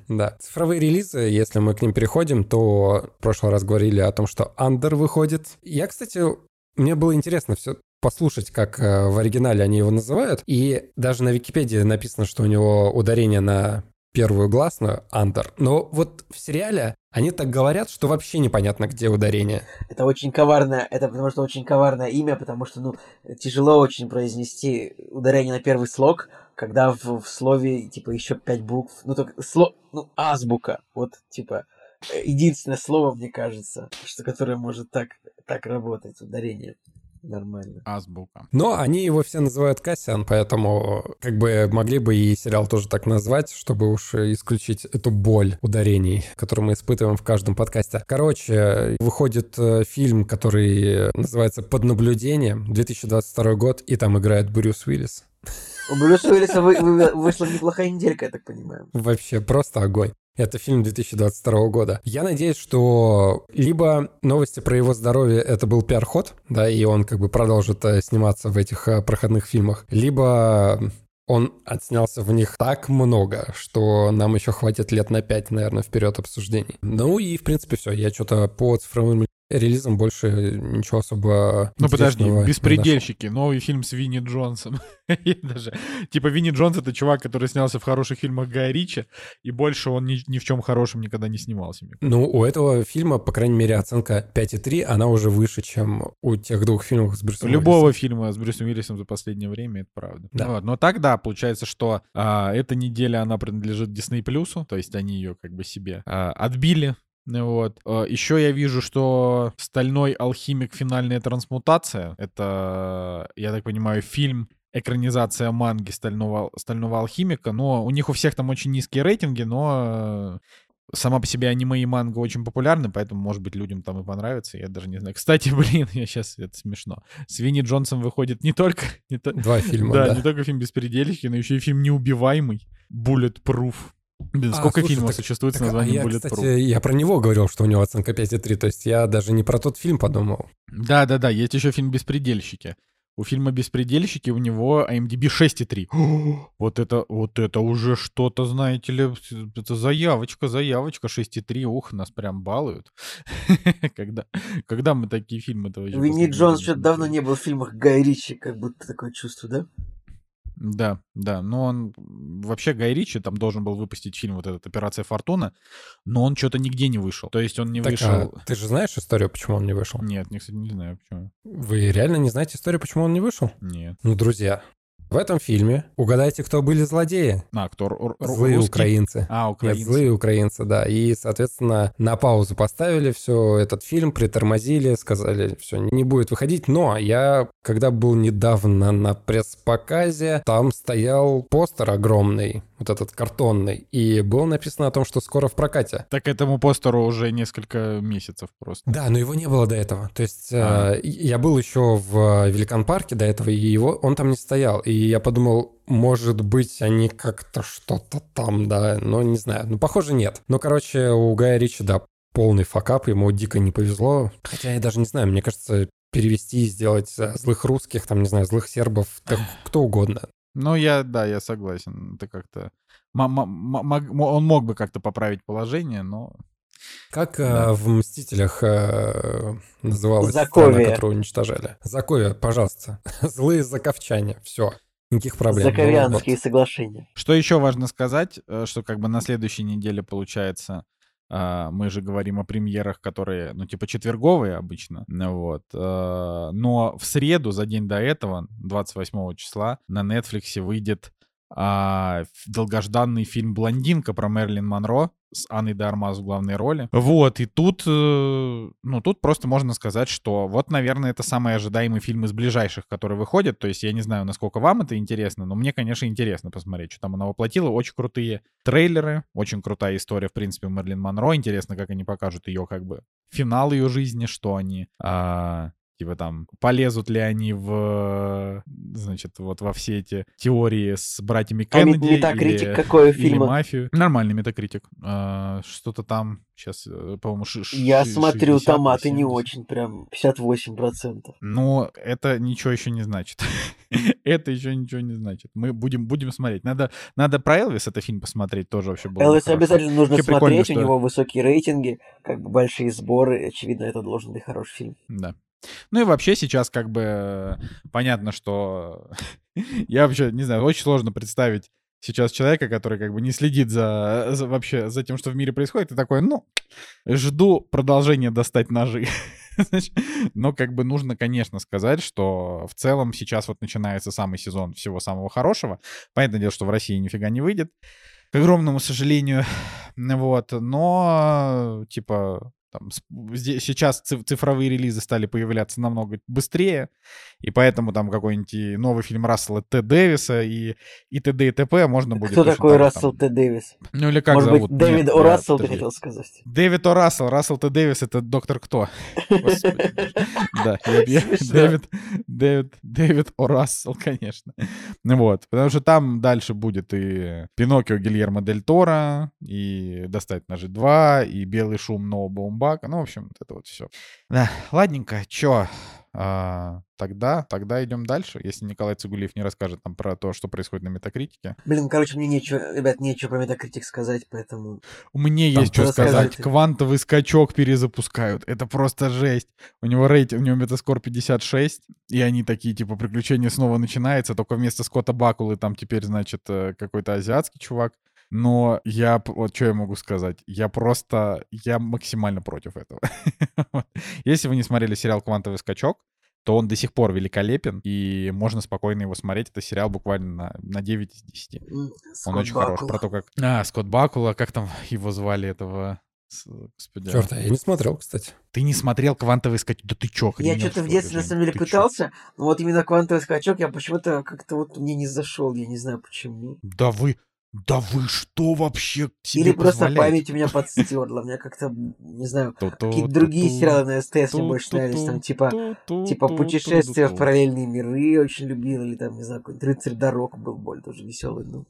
Да. Цифровые релизы, если мы к ним переходим, то в прошлый раз говорили о том, что Андер выходит. Я, кстати, мне было интересно все послушать, как э, в оригинале они его называют. И даже на Википедии написано, что у него ударение на первую гласную Андер. Но вот в сериале они так говорят, что вообще непонятно, где ударение. Это очень коварное, это потому что очень коварное имя, потому что, ну, тяжело очень произнести ударение на первый слог, когда в, в слове, типа, еще пять букв. Ну, только слово, ну, азбука. Вот, типа, единственное слово, мне кажется, что, которое может так, так работать, ударение. Нормально. Азбука. Но они его все называют Кассиан, поэтому как бы могли бы и сериал тоже так назвать, чтобы уж исключить эту боль ударений, которую мы испытываем в каждом подкасте. Короче, выходит э, фильм, который называется «Под наблюдением», 2022 год, и там играет Брюс Уиллис. У Брюса Уиллиса вы, вы, вышла неплохая неделька, я так понимаю. Вообще, просто огонь. Это фильм 2022 года. Я надеюсь, что либо новости про его здоровье это был пиар-ход, да, и он как бы продолжит э, сниматься в этих э, проходных фильмах, либо он отснялся в них так много, что нам еще хватит лет на пять, наверное, вперед обсуждений. Ну и, в принципе, все. Я что-то по цифровым релизом больше ничего особо Ну подожди, «Беспредельщики», новый фильм с Винни Джонсом. [LAUGHS] даже, типа Винни Джонс — это чувак, который снялся в хороших фильмах Гая Ричи, и больше он ни, ни в чем хорошем никогда не снимался. Ну, у этого фильма, по крайней мере, оценка 5,3, она уже выше, чем у тех двух фильмов с Брюсом Любого Уиллисом. фильма с Брюсом Уиллисом за последнее время, это правда. Да. Вот, но так, да, получается, что а, эта неделя, она принадлежит Disney+, то есть они ее как бы себе а, отбили вот. А, Еще я вижу, что «Стальной алхимик. Финальная трансмутация» — это, я так понимаю, фильм экранизация манги стального, стального алхимика, но у них у всех там очень низкие рейтинги, но сама по себе аниме и манга очень популярны, поэтому, может быть, людям там и понравится, я даже не знаю. Кстати, [LAUGHS] блин, я сейчас, это смешно. С Винни Джонсом выходит не только... Не то, Два [LAUGHS] фильма, да, да. не только фильм «Беспредельщики», но еще и фильм «Неубиваемый», «Bulletproof». Блин, а, сколько слушай, фильмов так, существует так, с названием а я, Bulletproof? Кстати, я про него говорил, что у него оценка 5,3, то есть я даже не про тот фильм подумал. Да-да-да, есть еще фильм «Беспредельщики». У фильма «Беспредельщики» у него IMDb 6,3. [GASPS] вот это, вот это уже что-то, знаете ли, это заявочка, заявочка 6,3. Ух, нас прям балуют. [LAUGHS] когда, когда мы такие фильмы-то Винни Джонс что-то давно не был в фильмах Гай Ричи, как будто такое чувство, да? Да, да. Но он вообще Гай Ричи там должен был выпустить фильм вот этот «Операция Фортуна», но он что-то нигде не вышел. То есть он не так, вышел... А, ты же знаешь историю, почему он не вышел? Нет, я, кстати, не знаю, почему. Вы реально не знаете историю, почему он не вышел? Нет. Ну, друзья, в этом фильме угадайте, кто были злодеи. А, кто? Злые русский? украинцы. А, украинцы. Нет, злые украинцы, да. И, соответственно, на паузу поставили все этот фильм, притормозили, сказали, все, не будет выходить. Но я, когда был недавно на пресс-показе, там стоял постер огромный вот этот картонный, и было написано о том, что скоро в прокате. Так этому постеру уже несколько месяцев просто. Да, но его не было до этого. То есть а. э, я был еще в Великан парке до этого, и его он там не стоял. И я подумал, может быть, они как-то что-то там, да, но не знаю. Ну, похоже, нет. Ну, короче, у Гая Ричи, да, полный факап, ему дико не повезло. Хотя я даже не знаю, мне кажется, перевести и сделать злых русских, там, не знаю, злых сербов, так, кто угодно. Ну, я, да, я согласен. Это как-то... Он мог бы как-то поправить положение, но... Как да. э, в «Мстителях» э, называлась Заковия. страна, которую уничтожали? Заковия, пожалуйста. [LAUGHS] Злые заковчане. Все. Никаких проблем. Заковианские вот. соглашения. Что еще важно сказать, э, что как бы на следующей неделе получается мы же говорим о премьерах, которые, ну, типа, четверговые обычно. Вот. Uh, но в среду, за день до этого, 28 числа, на Netflix выйдет а, долгожданный фильм «Блондинка» про Мерлин Монро с Анной Дармаз в главной роли. Вот, и тут, э, ну, тут просто можно сказать, что вот, наверное, это самый ожидаемый фильм из ближайших, который выходит. То есть я не знаю, насколько вам это интересно, но мне, конечно, интересно посмотреть, что там она воплотила. Очень крутые трейлеры, очень крутая история, в принципе, Мерлин Монро. Интересно, как они покажут ее, как бы, финал ее жизни, что они а, Типа там, полезут ли они в, значит, вот во все эти теории с братьями Кеннеди. А метакритик или, какой фильм? Или мафию. Нормальный метакритик. А, что-то там, сейчас, э, по-моему, ш- Я смотрю, томаты не очень, прям 58%. Ну, это ничего еще не значит. [LAUGHS] это еще ничего не значит. Мы будем, будем смотреть. Надо, надо про Элвис это фильм посмотреть тоже вообще было Элвис обязательно нужно смотреть, у него высокие рейтинги, как бы большие сборы. Очевидно, это должен быть хороший фильм. Да. Ну и вообще сейчас как бы понятно, что [LAUGHS] я вообще, не знаю, очень сложно представить сейчас человека, который как бы не следит за, за вообще за тем, что в мире происходит, и такой, ну, жду продолжения достать ножи. [LAUGHS] Но как бы нужно, конечно, сказать, что в целом сейчас вот начинается самый сезон всего самого хорошего. Понятное дело, что в России нифига не выйдет, к огромному сожалению. [SIGHS] Вот, но типа там, сейчас цифровые релизы стали появляться намного быстрее, и поэтому там какой-нибудь новый фильм Рассела Т. Дэвиса и, и т.д. и т.п. можно будет... Кто такой так, Рассел там... Т. Дэвис? Ну или как Может зовут? быть, Дэвид О. Рассел, ты хотел сказать? Дэвид О. Рассел. Рассел Т. Дэвис — это доктор кто? Да, Дэвид, Дэвид, Дэвид О. Рассел, конечно. Вот, потому что там дальше будет и Пиноккио Гильермо Дель Торо, и Достать ножи 2, и Белый шум Ноу Баумбака. Ну, в общем, вот это вот все. Да, ладненько, чё? А, тогда, тогда идем дальше, если Николай Цигулиев не расскажет нам про то, что происходит на Метакритике. Блин, короче, мне нечего, ребят, нечего про Метакритик сказать, поэтому... Мне есть что сказать. Квантовый скачок перезапускают. Это просто жесть. У него рейтинг, у него метаскор 56, и они такие, типа, приключения снова начинается, только вместо Скотта Бакулы там теперь, значит, э, какой-то азиатский чувак. Но я, вот что я могу сказать, я просто, я максимально против этого. [LAUGHS] Если вы не смотрели сериал «Квантовый скачок», то он до сих пор великолепен, и можно спокойно его смотреть. Это сериал буквально на, на 9 из 10. Скотт он очень Бакула. хорош. Про то, как... А, Скотт Бакула, как там [LAUGHS] его звали, этого... Господи. Черт, а я не смотрел, кстати. Ты не смотрел «Квантовый скачок»? Да ты чё, Я что-то в детстве, на самом деле, пытался, чё? но вот именно «Квантовый скачок» я почему-то как-то вот мне не зашел, я не знаю почему. Да вы... Да вы что вообще себе Или просто память у меня подстерла. Мне как-то, не знаю, какие-то другие сериалы на СТС мне больше нравились. Там типа, типа путешествия в параллельные миры очень любил. Или там, не знаю, какой-нибудь рыцарь дорог был более тоже веселый. Ну.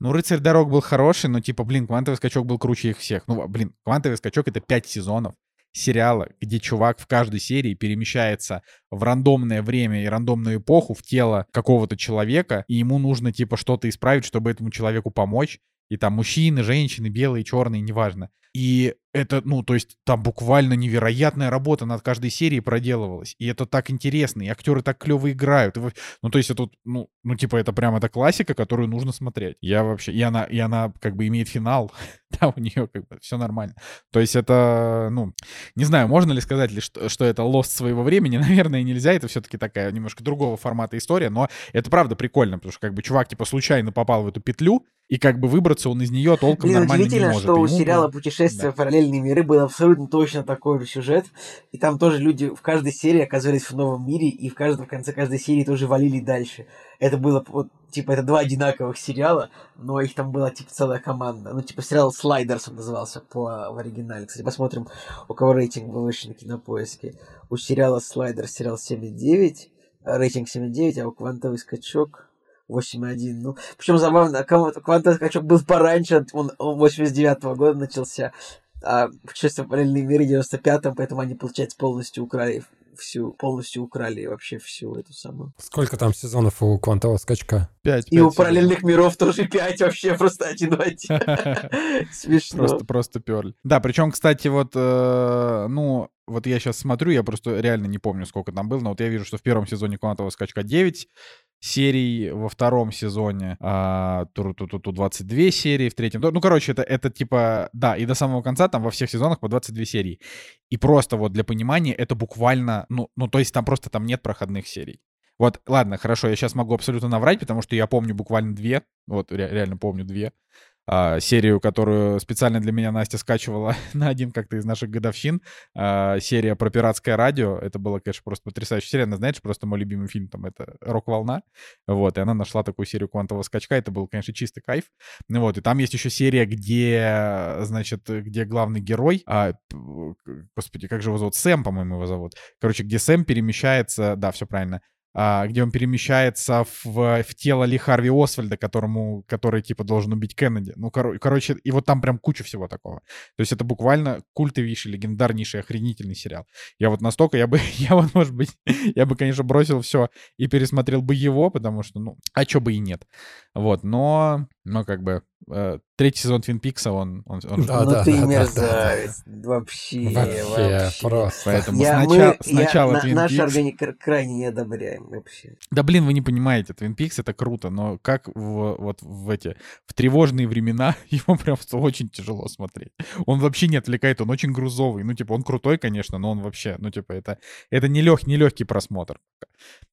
ну, рыцарь дорог был хороший, но типа, блин, квантовый скачок был круче их всех. Ну, блин, квантовый скачок это пять сезонов сериала, где чувак в каждой серии перемещается в рандомное время и рандомную эпоху в тело какого-то человека, и ему нужно типа что-то исправить, чтобы этому человеку помочь. И там мужчины, женщины, белые, черные, неважно. И это, ну, то есть там буквально невероятная работа над каждой серией проделывалась. И это так интересно, и актеры так клево играют. И, ну, то есть это, ну, ну, типа, это прям это классика, которую нужно смотреть. Я вообще... И она, и она как бы имеет финал. [LAUGHS] да, у нее как бы все нормально. То есть это, ну, не знаю, можно ли сказать, ли, что, что это лост своего времени. [LAUGHS] Наверное, нельзя. Это все-таки такая немножко другого формата история. Но это правда прикольно, потому что как бы чувак, типа, случайно попал в эту петлю, и как бы выбраться он из нее толком Блин, нормально не может. что у сериала «Путешествие да. в параллельные миры» был абсолютно точно такой же сюжет, и там тоже люди в каждой серии оказались в новом мире, и в каждом в конце каждой серии тоже валили дальше. Это было вот, типа, это два одинаковых сериала, но их там была, типа, целая команда. Ну, типа, сериал «Слайдерс» он назывался по, в оригинале. Кстати, посмотрим, у кого рейтинг был выше на кинопоиске. У сериала «Слайдерс» сериал 7,9, рейтинг 7,9, а у «Квантовый скачок» 8.1. Ну, причем забавно, квантовый скачок был пораньше, он, он 89 -го года начался, а путешествие в параллельный мир 95-м, поэтому они, получается, полностью украли всю, полностью украли вообще всю эту самую. Сколько там сезонов у квантового скачка? Пять. И у параллельных миров тоже пять вообще, просто один в один. [LAUGHS] Смешно. Просто, просто перли. Да, причем, кстати, вот, э, ну, вот я сейчас смотрю, я просто реально не помню, сколько там было, но вот я вижу, что в первом сезоне квантового скачка 9 серий, во втором сезоне а, ту -ту -ту 22 серии, в третьем... Ну, короче, это, это типа... Да, и до самого конца там во всех сезонах по 22 серии. И просто вот для понимания это буквально... Ну, ну то есть там просто там нет проходных серий. Вот, ладно, хорошо, я сейчас могу абсолютно наврать, потому что я помню буквально две, вот ре- реально помню две а, серию, которую специально для меня Настя скачивала [LAUGHS] на один как-то из наших годовщин. А, серия про пиратское радио. Это было, конечно, просто потрясающая серия. Она, знаешь, просто мой любимый фильм там это «Рок-волна». Вот, и она нашла такую серию квантового скачка. Это был, конечно, чистый кайф. Ну вот, и там есть еще серия, где, значит, где главный герой, а, господи, как же его зовут? Сэм, по-моему, его зовут. Короче, где Сэм перемещается, да, все правильно, где он перемещается в, в тело Ли Харви Освальда, которому, который, типа, должен убить Кеннеди. Ну, кор- короче, и вот там прям куча всего такого. То есть это буквально культовейший, легендарнейший, охренительный сериал. Я вот настолько, я бы, [LAUGHS] я вот, может быть, я бы, конечно, бросил все и пересмотрел бы его, потому что, ну, а чё бы и нет. Вот, но, но как бы э, третий сезон Твин Пикса, он... он, он да, ну да, ты да, мерзавец. Да, да. Вообще, вообще, вообще. просто. Поэтому я, сначала, мы, сначала я, Твин Наш Пикс... органик крайне не одобряем вообще. Да блин, вы не понимаете, Твин Пикс это круто, но как в, вот в эти, в тревожные времена [LAUGHS] его прям очень тяжело смотреть. Он вообще не отвлекает, он очень грузовый. Ну, типа, он крутой, конечно, но он вообще, ну, типа, это, это не, лег, не легкий просмотр.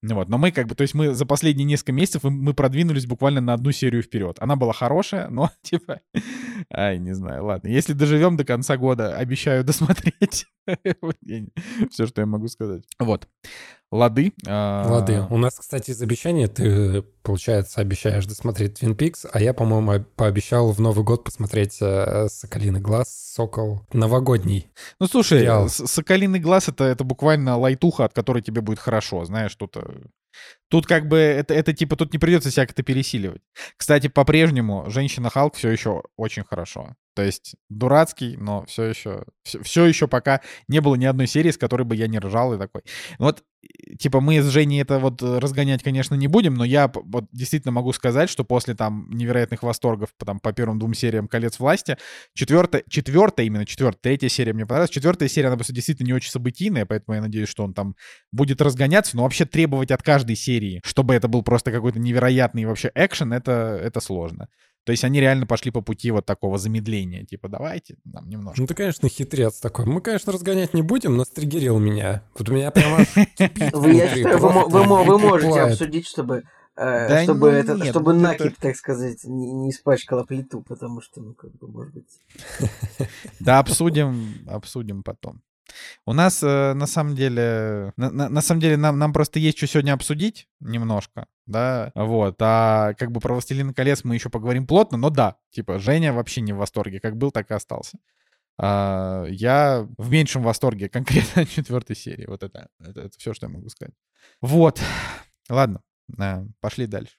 Вот, но мы как бы, то есть мы за последние несколько месяцев мы продвинулись буквально на одну серию вперед. Она была хорошая, но [LAUGHS] типа, ай, не знаю, ладно. Если доживем до конца года, обещаю досмотреть. [LAUGHS] Все, что я могу сказать. Вот. Лады. А, Лады. У нас, кстати, из обещания ты, получается, обещаешь досмотреть Twin Peaks, а я, по-моему, пообещал в Новый год посмотреть э, «Соколиный глаз», «Сокол» новогодний. Ну, слушай. «Соколиный глаз» это, — буквально лайтуха, от которой тебе будет хорошо, знаешь, тут... Тут как бы это, это типа тут не придется себя как-то пересиливать. Кстати, по-прежнему женщина Халк все еще очень хорошо. То есть дурацкий, но все еще, все, все еще пока не было ни одной серии, с которой бы я не ржал и такой. Вот, типа, мы с Женей это вот разгонять, конечно, не будем, но я вот действительно могу сказать, что после там невероятных восторгов там, по первым двум сериям «Колец власти», четвертая, четвертая, именно четвертая, третья серия мне понравилась. Четвертая серия, она просто действительно не очень событийная, поэтому я надеюсь, что он там будет разгоняться, но вообще требовать от каждой серии, чтобы это был просто какой-то невероятный вообще экшен, это, это сложно. То есть они реально пошли по пути вот такого замедления. Типа, давайте нам немножко. Ну, ты, конечно, хитрец такой. Мы, конечно, разгонять не будем, но стригерил меня. Вот у меня прямо [LAUGHS] Вы можете обсудить, чтобы э, да чтобы нет, это, чтобы накип, так сказать, не, не испачкала плиту, потому что, ну, как бы, может быть. [LAUGHS] Да, обсудим, обсудим потом. У нас э, на самом деле, на, на, на самом деле нам, нам просто есть что сегодня обсудить немножко, да, вот, а как бы про «Властелин колец» мы еще поговорим плотно, но да, типа Женя вообще не в восторге, как был, так и остался. А, я в меньшем восторге [LAUGHS] конкретно от четвертой серии, вот это, это, это все, что я могу сказать. Вот, ладно, а, пошли дальше.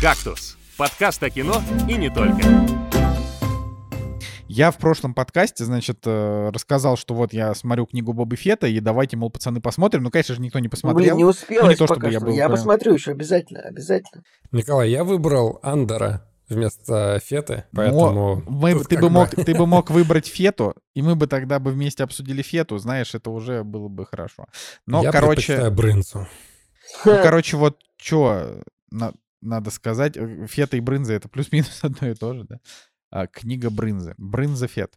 «Кактус» — подкаст о кино и не только. Я в прошлом подкасте, значит, э, рассказал, что вот я смотрю книгу Боба Фета, и давайте, мол, пацаны, посмотрим. Ну, конечно же, никто не посмотрел. Блин, не успел. Ну, не то, чтобы я был... Я прям... посмотрю еще обязательно, обязательно. Николай, я выбрал Андора вместо Феты, поэтому... Мы, ты, бы мог, ты бы мог выбрать Фету, и мы бы тогда бы вместе обсудили Фету, знаешь, это уже было бы хорошо. Но, я короче... Брынзу. Ну, короче, вот что на, надо сказать. Фета и Брынза — это плюс-минус [LAUGHS] одно и то же, да? А, книга Брынзы. Брынза Фет.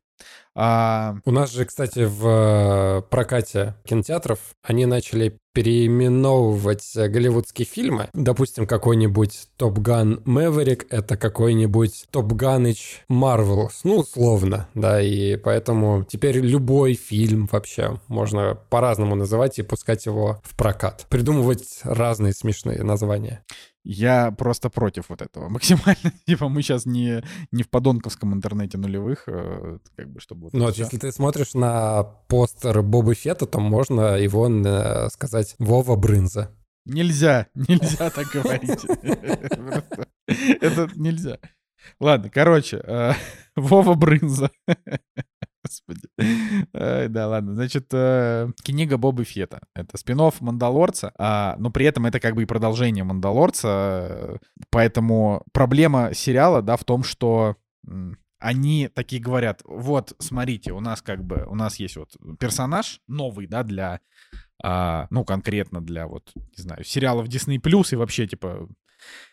А... У нас же, кстати, в прокате кинотеатров они начали переименовывать голливудские фильмы. Допустим, какой-нибудь Top Gun Maverick — это какой-нибудь Топ Ганыч Марвелс, ну, условно, да, и поэтому теперь любой фильм вообще можно по-разному называть и пускать его в прокат. Придумывать разные смешные названия. Я просто против вот этого [LAUGHS] максимально. типа мы сейчас не, не в подонковском интернете нулевых, э, как бы чтобы... Вот ну вот если ты смотришь на постер Боба Фета, то можно его э, сказать Вова Брынза. Нельзя, нельзя так говорить. Это нельзя. Ладно, короче, э, Вова Брынза. Господи. да, ладно. Значит, э, книга Боба Фета. Это спин Мандалорца, а, но при этом это как бы и продолжение Мандалорца. Поэтому проблема сериала, да, в том, что они такие говорят, вот, смотрите, у нас как бы, у нас есть вот персонаж новый, да, для, а, ну, конкретно для вот, не знаю, сериалов Disney+, Plus и вообще, типа,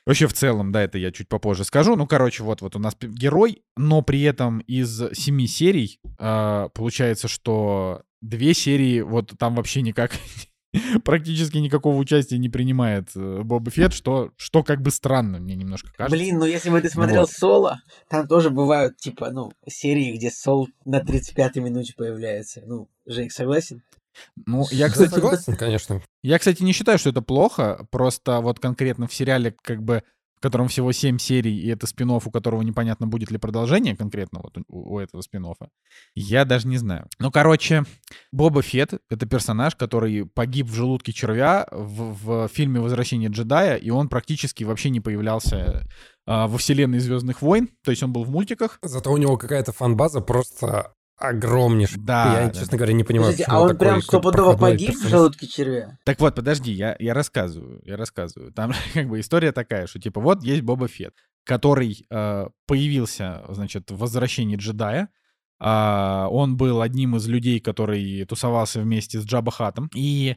Вообще в целом, да, это я чуть попозже скажу. Ну, короче, вот, вот у нас герой, но при этом из семи серий э, получается, что две серии вот там вообще никак [LAUGHS] практически никакого участия не принимает э, Боба Фетт, что, что как бы странно мне немножко кажется. Блин, ну если бы ты смотрел вот. Соло, там тоже бывают, типа, ну, серии, где Сол на 35-й минуте появляется. Ну, Жень, согласен? Ну, я, кстати, согласен, конечно. Я, кстати, не считаю, что это плохо, просто вот конкретно в сериале как бы котором всего 7 серий, и это спин у которого непонятно, будет ли продолжение конкретно вот у, у этого спин -оффа. Я даже не знаю. Ну, короче, Боба Фетт — это персонаж, который погиб в желудке червя в, в фильме «Возвращение джедая», и он практически вообще не появлялся а, во вселенной Звездных войн, то есть он был в мультиках. Зато у него какая-то фанбаза просто огромнейший. Да. Я, да, честно да. говоря, не понимаю, Подожди, а он прям стопудово погиб персонаж. в желудке червя? Так вот, подожди, я, я рассказываю, я рассказываю. Там [LAUGHS] как бы история такая, что типа вот есть Боба Фетт, который э, появился, значит, в «Возвращении джедая», Uh, он был одним из людей, который тусовался вместе с Джаба Хатом. И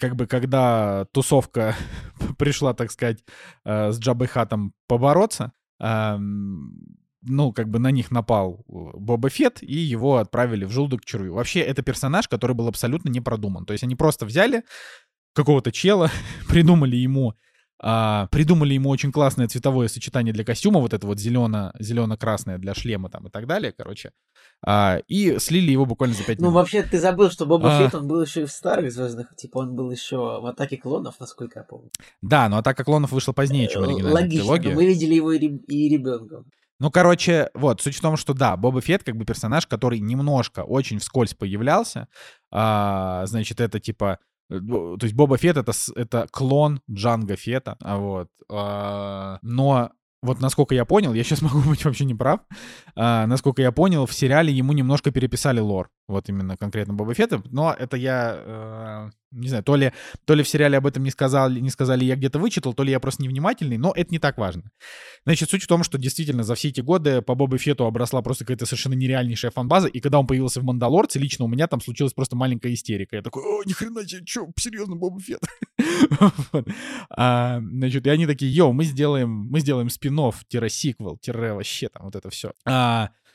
как бы когда тусовка [LAUGHS] пришла, так сказать, uh, с Джабой Хатом побороться, uh, ну, как бы на них напал э, Боба Фетт, и его отправили в желудок к червю. Вообще, это персонаж, который был абсолютно не продуман. То есть они просто взяли какого-то чела, [LAUGHS] придумали ему а, придумали ему очень классное цветовое сочетание для костюма, вот это вот зелено, зелено-красное для шлема там и так далее, короче, а, и слили его буквально за 5 ну, минут. Ну, вообще, ты забыл, что Боба а... Фетт, он был еще и в старых звездных, типа он был еще в Атаке клонов, насколько я помню. Да, но Атака клонов вышла позднее, чем оригинальная Логично, трилогия. мы видели его и ребенком. Ну, короче, вот, суть в том, что да, Боба Фетт как бы персонаж, который немножко, очень вскользь появлялся. А, значит, это типа... Э, то есть Боба Фетт это, это клон Джанга Фета, вот. А, но вот насколько я понял, я сейчас [LAUGHS] могу быть вообще не прав, а, насколько я понял, в сериале ему немножко переписали лор, вот именно конкретно Боба Фетта, но это я, э, не знаю, то ли, то ли в сериале об этом не сказали, не сказали, я где-то вычитал, то ли я просто невнимательный, но это не так важно. Значит, суть в том, что действительно за все эти годы по Боба Фетту обросла просто какая-то совершенно нереальнейшая фанбаза, и когда он появился в «Мандалорце», лично у меня там случилась просто маленькая истерика. Я такой, о, ни хрена себе, что, серьезно, Боба Фетт? [LAUGHS] а, значит, и они такие, йоу, мы сделаем, мы сделаем спин-офф-сиквел, вообще там вот это все.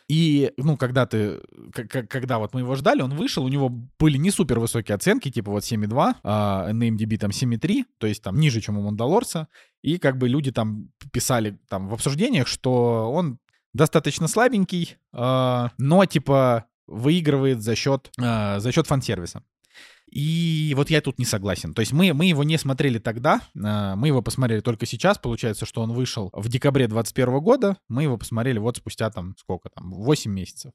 И, ну, когда ты, когда вот мы его ждали, он вышел, у него были не супер высокие оценки, типа вот 7,2, а на IMDb там 7,3, то есть там ниже, чем у Мандалорца. И как бы люди там писали там в обсуждениях, что он достаточно слабенький, а, но типа выигрывает за счет, а, за счет фан-сервиса. И вот я тут не согласен. То есть мы, мы его не смотрели тогда, а, мы его посмотрели только сейчас. Получается, что он вышел в декабре 2021 года. Мы его посмотрели вот спустя там сколько там, 8 месяцев.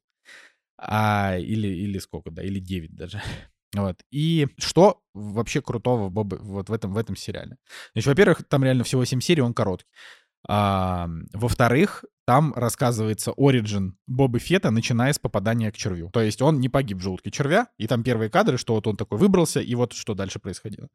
А, или, или сколько, да, или 9 даже. [LAUGHS] Вот. И что вообще крутого Боба вот в этом, в этом сериале? Значит, во-первых, там реально всего 7 серий, он короткий. А, во-вторых, там рассказывается оригин Боба Фета, начиная с попадания к червю. То есть он не погиб в желудке червя, и там первые кадры, что вот он такой выбрался, и вот что дальше происходило.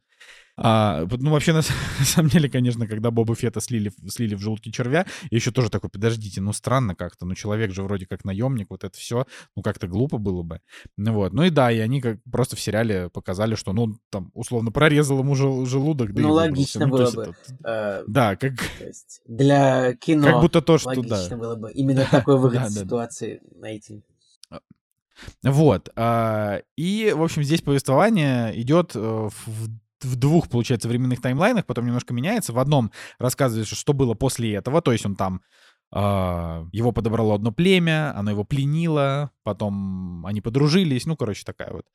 А, ну, вообще, на, [LAUGHS] на самом деле, конечно, когда Боба Фета слили, слили в желудке червя, я еще тоже такой, подождите, ну, странно как-то, ну, человек же вроде как наемник, вот это все, ну, как-то глупо было бы. Ну, вот. Ну, и да, и они как просто в сериале показали, что, ну, там, условно, прорезал ему жел- желудок, да Ну, логично ну, было бы. Это, э, да, как... для кино Как будто то, что, да, логично было бы именно [LAUGHS] такой выход из ситуации найти. А, вот. А, и, в общем, здесь повествование идет э, в в двух, получается, временных таймлайнах, потом немножко меняется. В одном рассказывается, что было после этого, то есть он там а, его подобрало одно племя, оно его пленило, потом они подружились, ну, короче, такая вот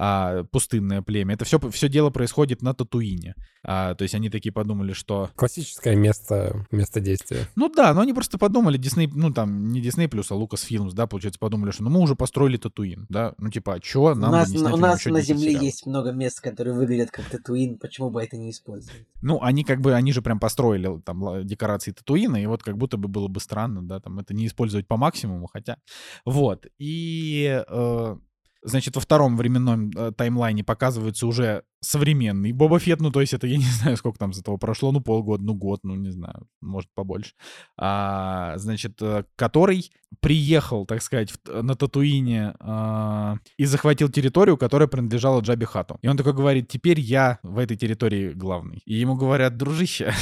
а, пустынное племя. Это все, все дело происходит на Татуине. А, то есть они такие подумали, что... Классическое место, место действия. Ну да, но они просто подумали, Дисней, ну там не Дисней плюс, а Лукас Фильмс, да, получается, подумали, что ну мы уже построили Татуин, да, ну типа, а чё нам У нас, у нас на Земле сериал? есть много мест, которые выглядят как Татуин, почему бы это не использовать? Ну, они как бы, они же прям построили там декорации Татуина, и вот как будто бы было бы странно, да, там это не использовать по максимуму, хотя... Вот, и... Э, Значит, во втором временном э, таймлайне показывается уже современный Боба Фетт, ну, то есть это, я [LAUGHS] не знаю, сколько там с этого прошло, ну, полгода, ну, год, ну, не знаю, может, побольше. А, значит, э, который приехал, так сказать, в, на Татуине а, и захватил территорию, которая принадлежала Джаби Хату. И он такой говорит, теперь я в этой территории главный. И ему говорят, дружище,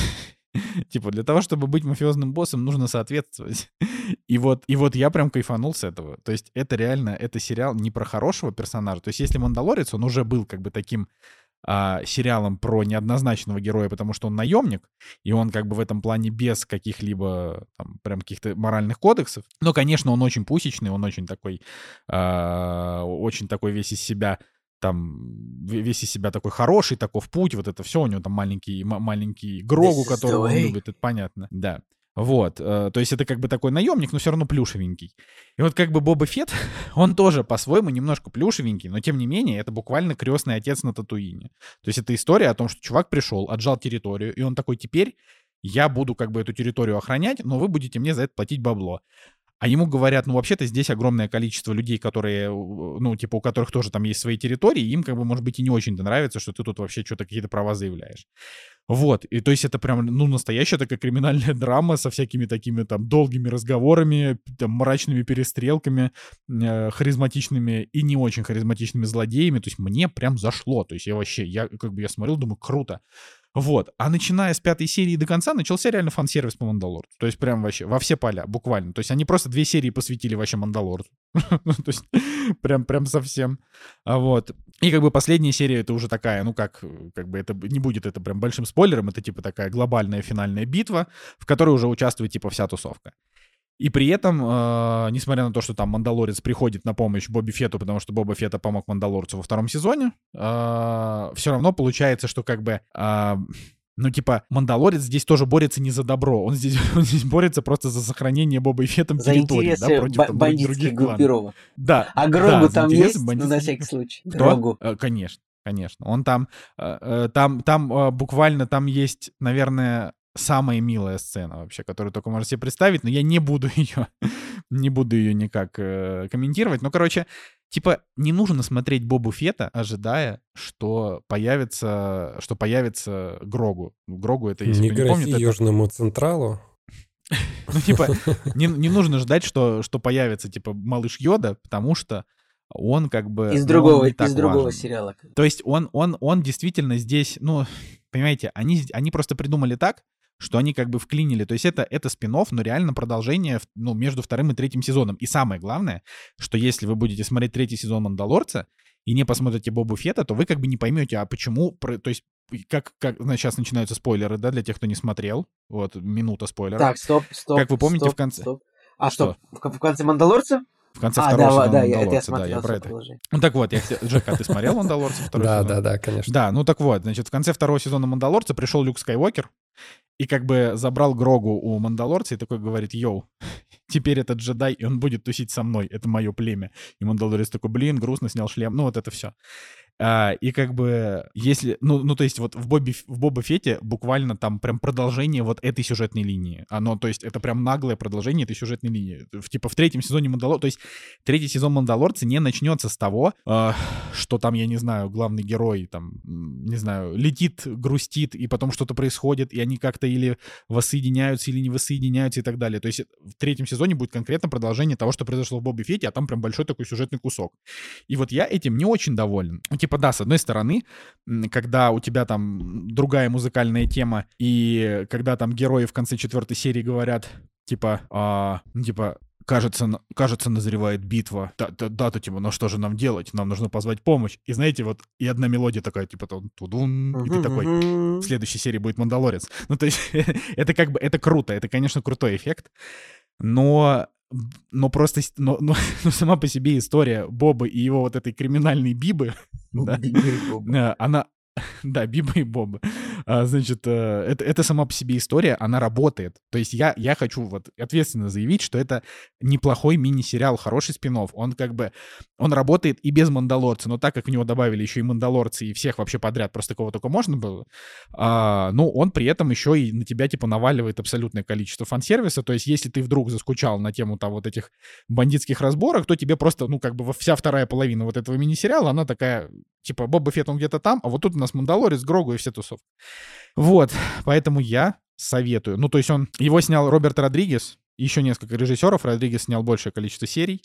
[LAUGHS] Типа, для того, чтобы быть мафиозным боссом, нужно соответствовать. [LAUGHS] И вот, и вот я прям кайфанул с этого. То есть это реально, это сериал не про хорошего персонажа. То есть если Мандалорец, он уже был как бы таким а, сериалом про неоднозначного героя, потому что он наемник, и он как бы в этом плане без каких-либо там прям каких-то моральных кодексов. Но, конечно, он очень пусечный, он очень такой, а, очень такой весь из себя там весь из себя такой хороший, такой в путь, вот это все, у него там маленький, маленький Грогу, которого он любит, это понятно, да. Вот, э, то есть это как бы такой наемник, но все равно плюшевенький. И вот как бы Боба Фетт, [LAUGHS] он тоже по-своему немножко плюшевенький, но тем не менее это буквально крестный отец на Татуине. То есть это история о том, что чувак пришел, отжал территорию, и он такой, теперь я буду как бы эту территорию охранять, но вы будете мне за это платить бабло. А ему говорят, ну, вообще-то здесь огромное количество людей, которые, ну, типа, у которых тоже там есть свои территории, им, как бы, может быть, и не очень-то нравится, что ты тут вообще что-то какие-то права заявляешь. Вот, и то есть это прям, ну, настоящая такая криминальная [LAUGHS] драма со всякими такими там долгими разговорами, там, мрачными перестрелками, э, харизматичными и не очень харизматичными злодеями, то есть мне прям зашло, то есть я вообще, я как бы я смотрел, думаю, круто. Вот. А начиная с пятой серии до конца начался реально фан-сервис по Мандалорцу. То есть прям вообще во все поля, буквально. То есть они просто две серии посвятили вообще Мандалорцу. [LAUGHS] Ну, то есть прям, прям совсем. А вот. И как бы последняя серия это уже такая, ну как, как бы это не будет это прям большим спойлером, это типа такая глобальная финальная битва, в которой уже участвует типа вся тусовка. И при этом, э, несмотря на то, что там Мандалорец приходит на помощь Бобби Фету, потому что Боба Фета помог Мандалорцу во втором сезоне, э, все равно получается, что как бы... Э, ну, типа, Мандалорец здесь тоже борется не за добро, он здесь, [LAUGHS] он здесь борется просто за сохранение Боба и Фетом за территории, да, против там, других группировок. Да. А Грогу да, там есть, ну, на всякий случай? Кто? Грогу. Э, конечно, конечно. Он там, э, э, там, там буквально, там есть, наверное, самая милая сцена вообще, которую только можете себе представить, но я не буду [LAUGHS] ее, не буду ее никак э, комментировать. Ну, короче, типа, не нужно смотреть Бобу Фета, ожидая, что появится, что появится Грогу. Грогу это, если не кто не помнит... Это... Южному Централу. [LAUGHS] Ну, типа, не, не нужно ждать, что, что появится, типа, малыш Йода, потому что он как бы... Из ну, другого, из другого сериала. То есть он, он, он действительно здесь, ну, понимаете, они, они просто придумали так, что они как бы вклинили. То есть это, это спин но реально продолжение ну, между вторым и третьим сезоном. И самое главное, что если вы будете смотреть третий сезон «Мандалорца», и не посмотрите Бобу Фета, то вы как бы не поймете, а почему, то есть как, как сейчас начинаются спойлеры, да, для тех, кто не смотрел. Вот, минута спойлеров. Так, стоп, стоп. Как вы помните, стоп, в конце... Стоп. А что, в, в конце «Мандалорца»? В конце а, второго да, сезона да, Мандалорца, это я смотрел, да, я про это. Ну так вот, я хотел... Джек, а ты смотрел Мандалорца второй да, сезон? Да, да, конечно. Да, ну так вот, значит, в конце второго сезона Мандалорца пришел Люк Скайуокер и как бы забрал Грогу у Мандалорца и такой говорит, йоу, [LAUGHS] теперь этот джедай, и он будет тусить со мной, это мое племя. И Мандалорец такой, блин, грустно, снял шлем, ну вот это все. А, и как бы, если, ну, ну, то есть вот в, Бобби, в Боба Фете буквально там прям продолжение вот этой сюжетной линии. Оно, то есть это прям наглое продолжение этой сюжетной линии. В, типа в третьем сезоне Мандалор, то есть третий сезон Мандалорца не начнется с того, э, что там, я не знаю, главный герой там, не знаю, летит, грустит, и потом что-то происходит, и они как-то или воссоединяются, или не воссоединяются и так далее. То есть в третьем сезоне будет конкретно продолжение того, что произошло в Бобби Фете, а там прям большой такой сюжетный кусок. И вот я этим не очень доволен типа, да, с одной стороны, когда у тебя там другая музыкальная тема, и когда там герои в конце четвертой серии говорят, типа, а, ну, типа, кажется, кажется, назревает битва. Да-то, да, типа, ну что же нам делать? Нам нужно позвать помощь. И знаете, вот и одна мелодия такая, типа, тудун, и ты такой, в следующей серии будет Мандалорец. [LAUGHS] Ну, то есть, [LAUGHS] это как бы, это круто, это, конечно, крутой эффект, но но просто, но, но, [LAUGHS] но сама по себе история Боба и его вот этой криминальной Бибы, да, э, она, Да, Биба и Боба. [LAUGHS] А, значит, э, это, это сама по себе история, она работает. То есть я, я хочу вот ответственно заявить, что это неплохой мини-сериал, хороший спин Он как бы, он работает и без Мандалорца, но так как в него добавили еще и Мандалорцы и всех вообще подряд, просто кого только можно было, а, ну, он при этом еще и на тебя, типа, наваливает абсолютное количество фан-сервиса. То есть если ты вдруг заскучал на тему там вот этих бандитских разборок, то тебе просто, ну, как бы вся вторая половина вот этого мини-сериала, она такая, типа, Боба Фетт, он где-то там, а вот тут у нас Мандалорец, Грогу и все тусовки. Вот, поэтому я советую. Ну, то есть он, его снял Роберт Родригес, еще несколько режиссеров, Родригес снял большее количество серий.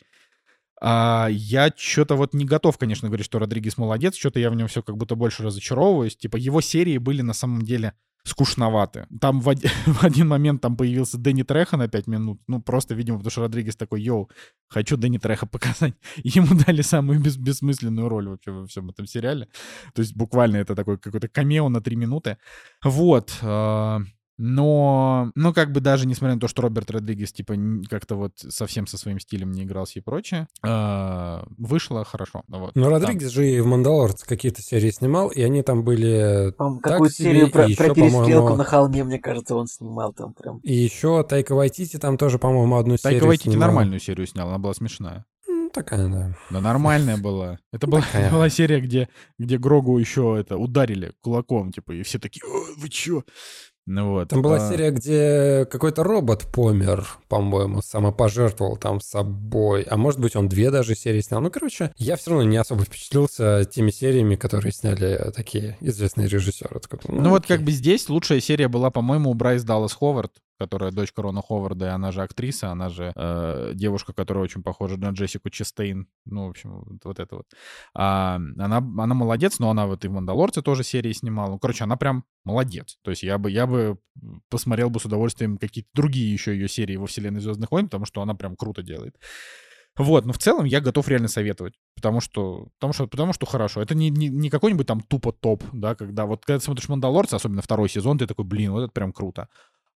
А, я что-то вот не готов, конечно, говорить, что Родригес молодец, что-то я в нем все как будто больше разочаровываюсь. Типа его серии были на самом деле скучноваты. Там в, один, [LAUGHS] в один момент там появился Дэнни Треха на 5 минут. Ну, просто, видимо, потому что Родригес такой, йоу, хочу Дэнни Треха показать. [LAUGHS] Ему дали самую бес, бессмысленную роль вообще во всем этом сериале. То есть буквально это такой какой-то камео на 3 минуты. Вот. Э, но, ну, как бы даже несмотря на то, что Роберт Родригес, типа, как-то вот совсем со своим стилем не игрался и прочее, э, вышло хорошо. Вот, Но Родригес да. же и в «Мандалорце» какие-то серии снимал, и они там были Какую серию про, про перестрелку на холме, мне кажется, он снимал там прям. И еще Тайка Вайтити там тоже, по-моему, одну Тайка серию Тайка Вайтити снимал. нормальную серию снял, она была смешная такая, да. Да нормальная была. Это была, [LAUGHS] была серия, где, где Грогу еще это ударили кулаком, типа, и все такие, вы чё? Ну вот. Там была а... серия, где какой-то робот помер, по-моему, самопожертвовал там собой. А может быть, он две даже серии снял. Ну, короче, я все равно не особо впечатлился теми сериями, которые сняли такие известные режиссеры. Ну, ну вот как бы здесь лучшая серия была, по-моему, у Брайс Даллас Ховард которая дочка Рона Ховарда, и она же актриса, она же э, девушка, которая очень похожа на Джессику Честейн. Ну, в общем, вот, вот это вот. А, она, она молодец, но она вот и в «Мандалорце» тоже серии снимала. Ну, короче, она прям молодец. То есть я бы, я бы посмотрел бы с удовольствием какие-то другие еще ее серии во вселенной «Звездных войн», потому что она прям круто делает. Вот, но в целом я готов реально советовать, потому что, потому что, потому что хорошо. Это не, не, не какой-нибудь там тупо топ, да, когда вот когда ты смотришь «Мандалорца», особенно второй сезон, ты такой, блин, вот это прям круто.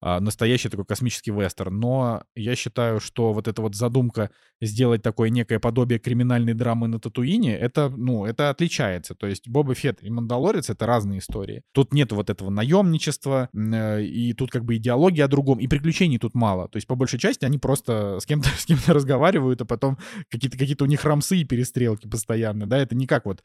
А, настоящий такой космический вестерн. Но я считаю, что вот эта вот задумка сделать такое некое подобие криминальной драмы на Татуине, это, ну, это отличается. То есть Боба Фетт и Мандалорец — это разные истории. Тут нет вот этого наемничества, и тут как бы идеология о другом, и приключений тут мало. То есть по большей части они просто с кем-то [LAUGHS] с кем-то разговаривают, а потом какие-то какие у них рамсы и перестрелки постоянно, да, это не как вот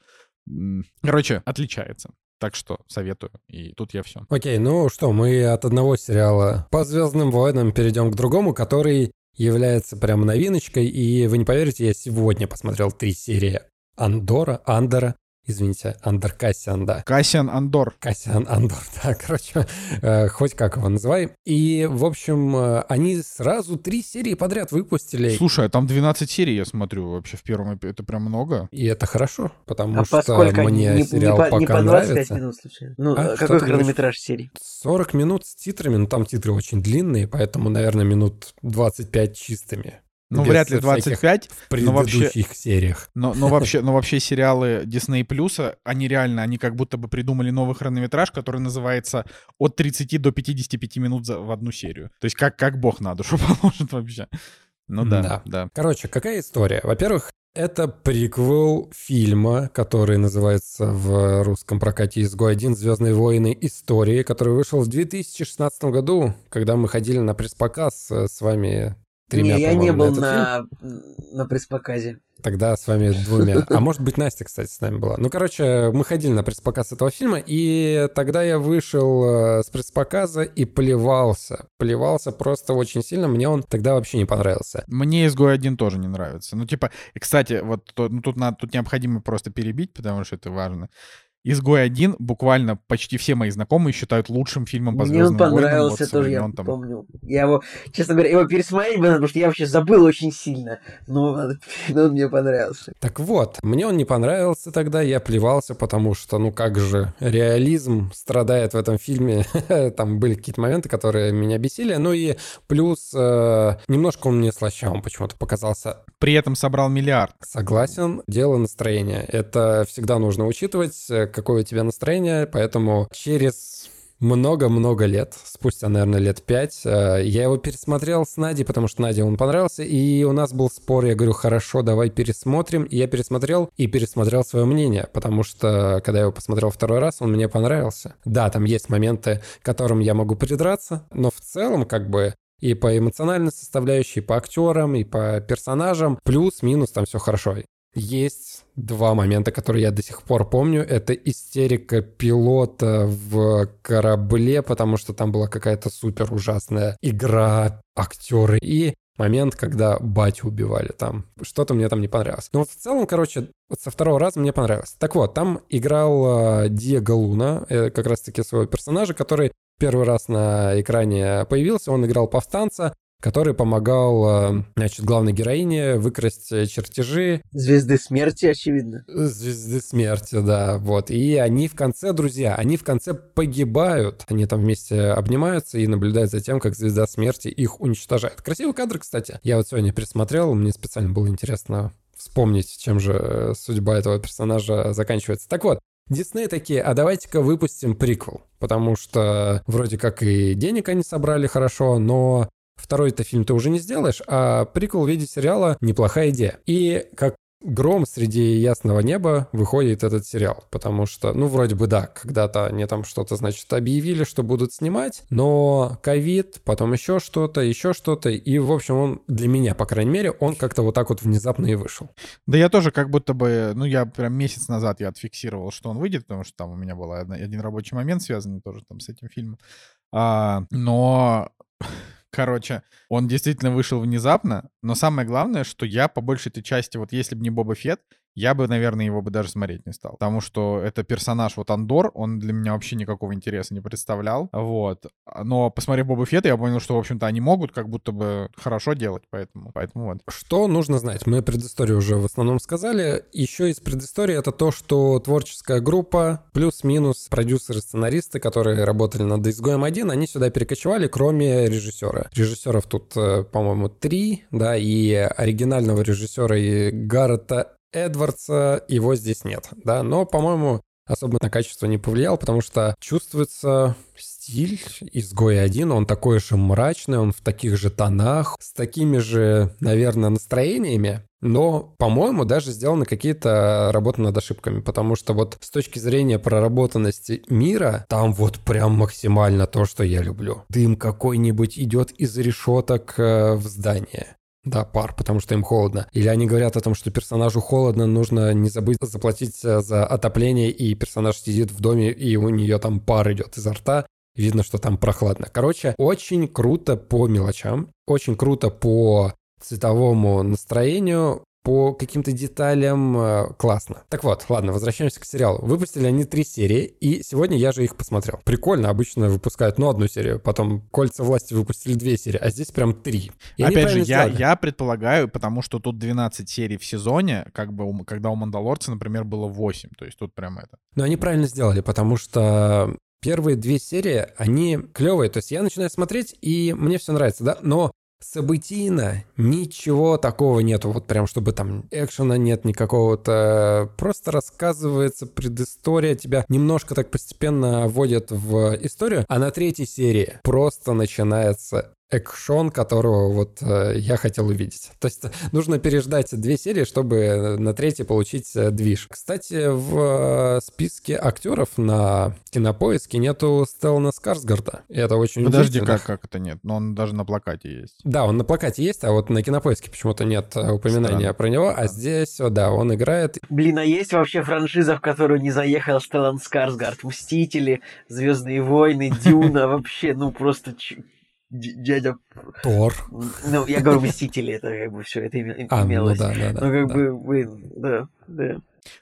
Короче, отличается. Так что советую. И тут я все. Окей, ну что, мы от одного сериала по Звездным войнам перейдем к другому, который является прям новиночкой. И вы не поверите, я сегодня посмотрел три серии Андора, Андора Извините, Андер Кассиан, да. Кассиан Андор. Кассиан Андор, [LAUGHS] да, короче, э, хоть как его называй. И, в общем, э, они сразу три серии подряд выпустили. Слушай, а там 12 серий, я смотрю, вообще в первом, это прям много. И это хорошо, потому а что мне не, сериал не, пока не по 25 нравится. минут, случайно? Ну, а, какой хронометраж серии? 40 минут с титрами, ну там титры очень длинные, поэтому, наверное, минут 25 чистыми. Ну, вряд ли 25. В предыдущих но вообще, сериях. Но, но, вообще, но вообще сериалы Disney Plus, они реально, они как будто бы придумали новый хронометраж, который называется от 30 до 55 минут за, в одну серию. То есть как, как бог на душу [LAUGHS] положит вообще. Ну да, да, да. Короче, какая история? Во-первых, это приквел фильма, который называется в русском прокате «Изгой 1. Звездные войны. Истории», который вышел в 2016 году, когда мы ходили на пресс-показ с вами тремя, Не, я не был на, на пресс-показе. Тогда с вами двумя. А может быть, Настя, кстати, с нами была. Ну, короче, мы ходили на пресс-показ этого фильма, и тогда я вышел э, с пресс-показа и плевался. Плевался просто очень сильно. Мне он тогда вообще не понравился. Мне «Изгой один тоже не нравится. Ну, типа, и, кстати, вот ну, тут, надо, тут необходимо просто перебить, потому что это важно. «Изгой один буквально почти все мои знакомые считают лучшим фильмом по Мне он понравился войнам, тоже, я там... помню. Я его, честно говоря, его пересмотреть бы надо, потому что я вообще забыл очень сильно, но, но [LAUGHS] он мне понравился. Так вот, мне он не понравился тогда, я плевался, потому что, ну как же, реализм страдает в этом фильме. [LAUGHS] там были какие-то моменты, которые меня бесили, ну и плюс э, немножко он мне слащавым почему-то показался. При этом собрал миллиард. Согласен, дело настроения. Это всегда нужно учитывать какое у тебя настроение, поэтому через много-много лет, спустя, наверное, лет пять, э, я его пересмотрел с Надей, потому что Наде он понравился, и у нас был спор, я говорю, хорошо, давай пересмотрим, и я пересмотрел и пересмотрел свое мнение, потому что, когда я его посмотрел второй раз, он мне понравился. Да, там есть моменты, которым я могу придраться, но в целом, как бы, и по эмоциональной составляющей, и по актерам, и по персонажам, плюс-минус там все хорошо. Есть два момента, которые я до сих пор помню. Это истерика пилота в корабле, потому что там была какая-то супер ужасная игра, актеры и момент, когда батю убивали там. Что-то мне там не понравилось. Но вот в целом, короче, вот со второго раза мне понравилось. Так вот, там играл э, Диего Луна, э, как раз-таки своего персонажа, который первый раз на экране появился. Он играл повстанца, который помогал, э, значит, главной героине выкрасть э, чертежи. Звезды смерти, очевидно. Звезды смерти, да, вот. И они в конце, друзья, они в конце погибают. Они там вместе обнимаются и наблюдают за тем, как звезда смерти их уничтожает. Красивый кадр, кстати. Я вот сегодня пересмотрел, мне специально было интересно вспомнить, чем же э, судьба этого персонажа заканчивается. Так вот, Дисней такие, а давайте-ка выпустим приквел, потому что вроде как и денег они собрали хорошо, но второй-то фильм ты уже не сделаешь, а приквел в виде сериала неплохая идея. И как гром среди ясного неба выходит этот сериал, потому что, ну, вроде бы да, когда-то они там что-то, значит, объявили, что будут снимать, но ковид, потом еще что-то, еще что-то, и, в общем, он для меня, по крайней мере, он как-то вот так вот внезапно и вышел. Да я тоже как будто бы, ну, я прям месяц назад я отфиксировал, что он выйдет, потому что там у меня был один рабочий момент, связанный тоже там с этим фильмом, а, но Короче, он действительно вышел внезапно, но самое главное, что я по большей этой части, вот если бы не Боба Фетт, я бы, наверное, его бы даже смотреть не стал. Потому что это персонаж, вот Андор, он для меня вообще никакого интереса не представлял. Вот. Но посмотрев Боба Фетта, я понял, что, в общем-то, они могут как будто бы хорошо делать, поэтому, поэтому вот. Что нужно знать? Мы предысторию уже в основном сказали. Еще из предыстории это то, что творческая группа плюс-минус продюсеры-сценаристы, которые работали над «Изгоем 1», они сюда перекочевали, кроме режиссера. Режиссеров тут, э, по-моему, три, да, и оригинального режиссера и Гаррета Эдвардса его здесь нет, да, но, по-моему, особо на качество не повлиял, потому что чувствуется стиль изгоя один, он такой же мрачный, он в таких же тонах, с такими же, наверное, настроениями, но, по-моему, даже сделаны какие-то работы над ошибками, потому что вот с точки зрения проработанности мира, там вот прям максимально то, что я люблю. Дым какой-нибудь идет из решеток э, в здание. Да, пар, потому что им холодно. Или они говорят о том, что персонажу холодно, нужно не забыть заплатить э, за отопление, и персонаж сидит в доме, и у нее там пар идет изо рта. Видно, что там прохладно. Короче, очень круто по мелочам, очень круто по цветовому настроению, по каким-то деталям э, классно. Так вот, ладно, возвращаемся к сериалу. Выпустили они три серии, и сегодня я же их посмотрел. Прикольно, обычно выпускают, ну, одну серию, потом «Кольца власти» выпустили две серии, а здесь прям три. И Опять же, я, я предполагаю, потому что тут 12 серий в сезоне, как бы, у, когда у «Мандалорца», например, было 8, то есть тут прям это. Но они правильно сделали, потому что первые две серии, они клевые. То есть я начинаю смотреть, и мне все нравится, да, но Событийно ничего такого нету, вот прям чтобы там экшена нет никакого-то. Просто рассказывается предыстория, тебя немножко так постепенно вводят в историю, а на третьей серии просто начинается экшон, которого вот э, я хотел увидеть. То есть нужно переждать две серии, чтобы на третьей получить э, движ. Кстати, в э, списке актеров на кинопоиске нету Стеллана Скарсгарда. И это очень Подожди, как, как это нет? Но он даже на плакате есть. Да, он на плакате есть, а вот на кинопоиске почему-то нет э, упоминания Странно. про него, а здесь, да, он играет. Блин, а есть вообще франшиза, в которую не заехал Стеллан Скарсгард? Мстители, Звездные войны, Дюна, [LAUGHS] вообще, ну просто дядя... Тор. Ну, я говорю, Мстители, это как бы все это имелось. А, ну да, да, да. Ну, как да. бы, блин, да, да.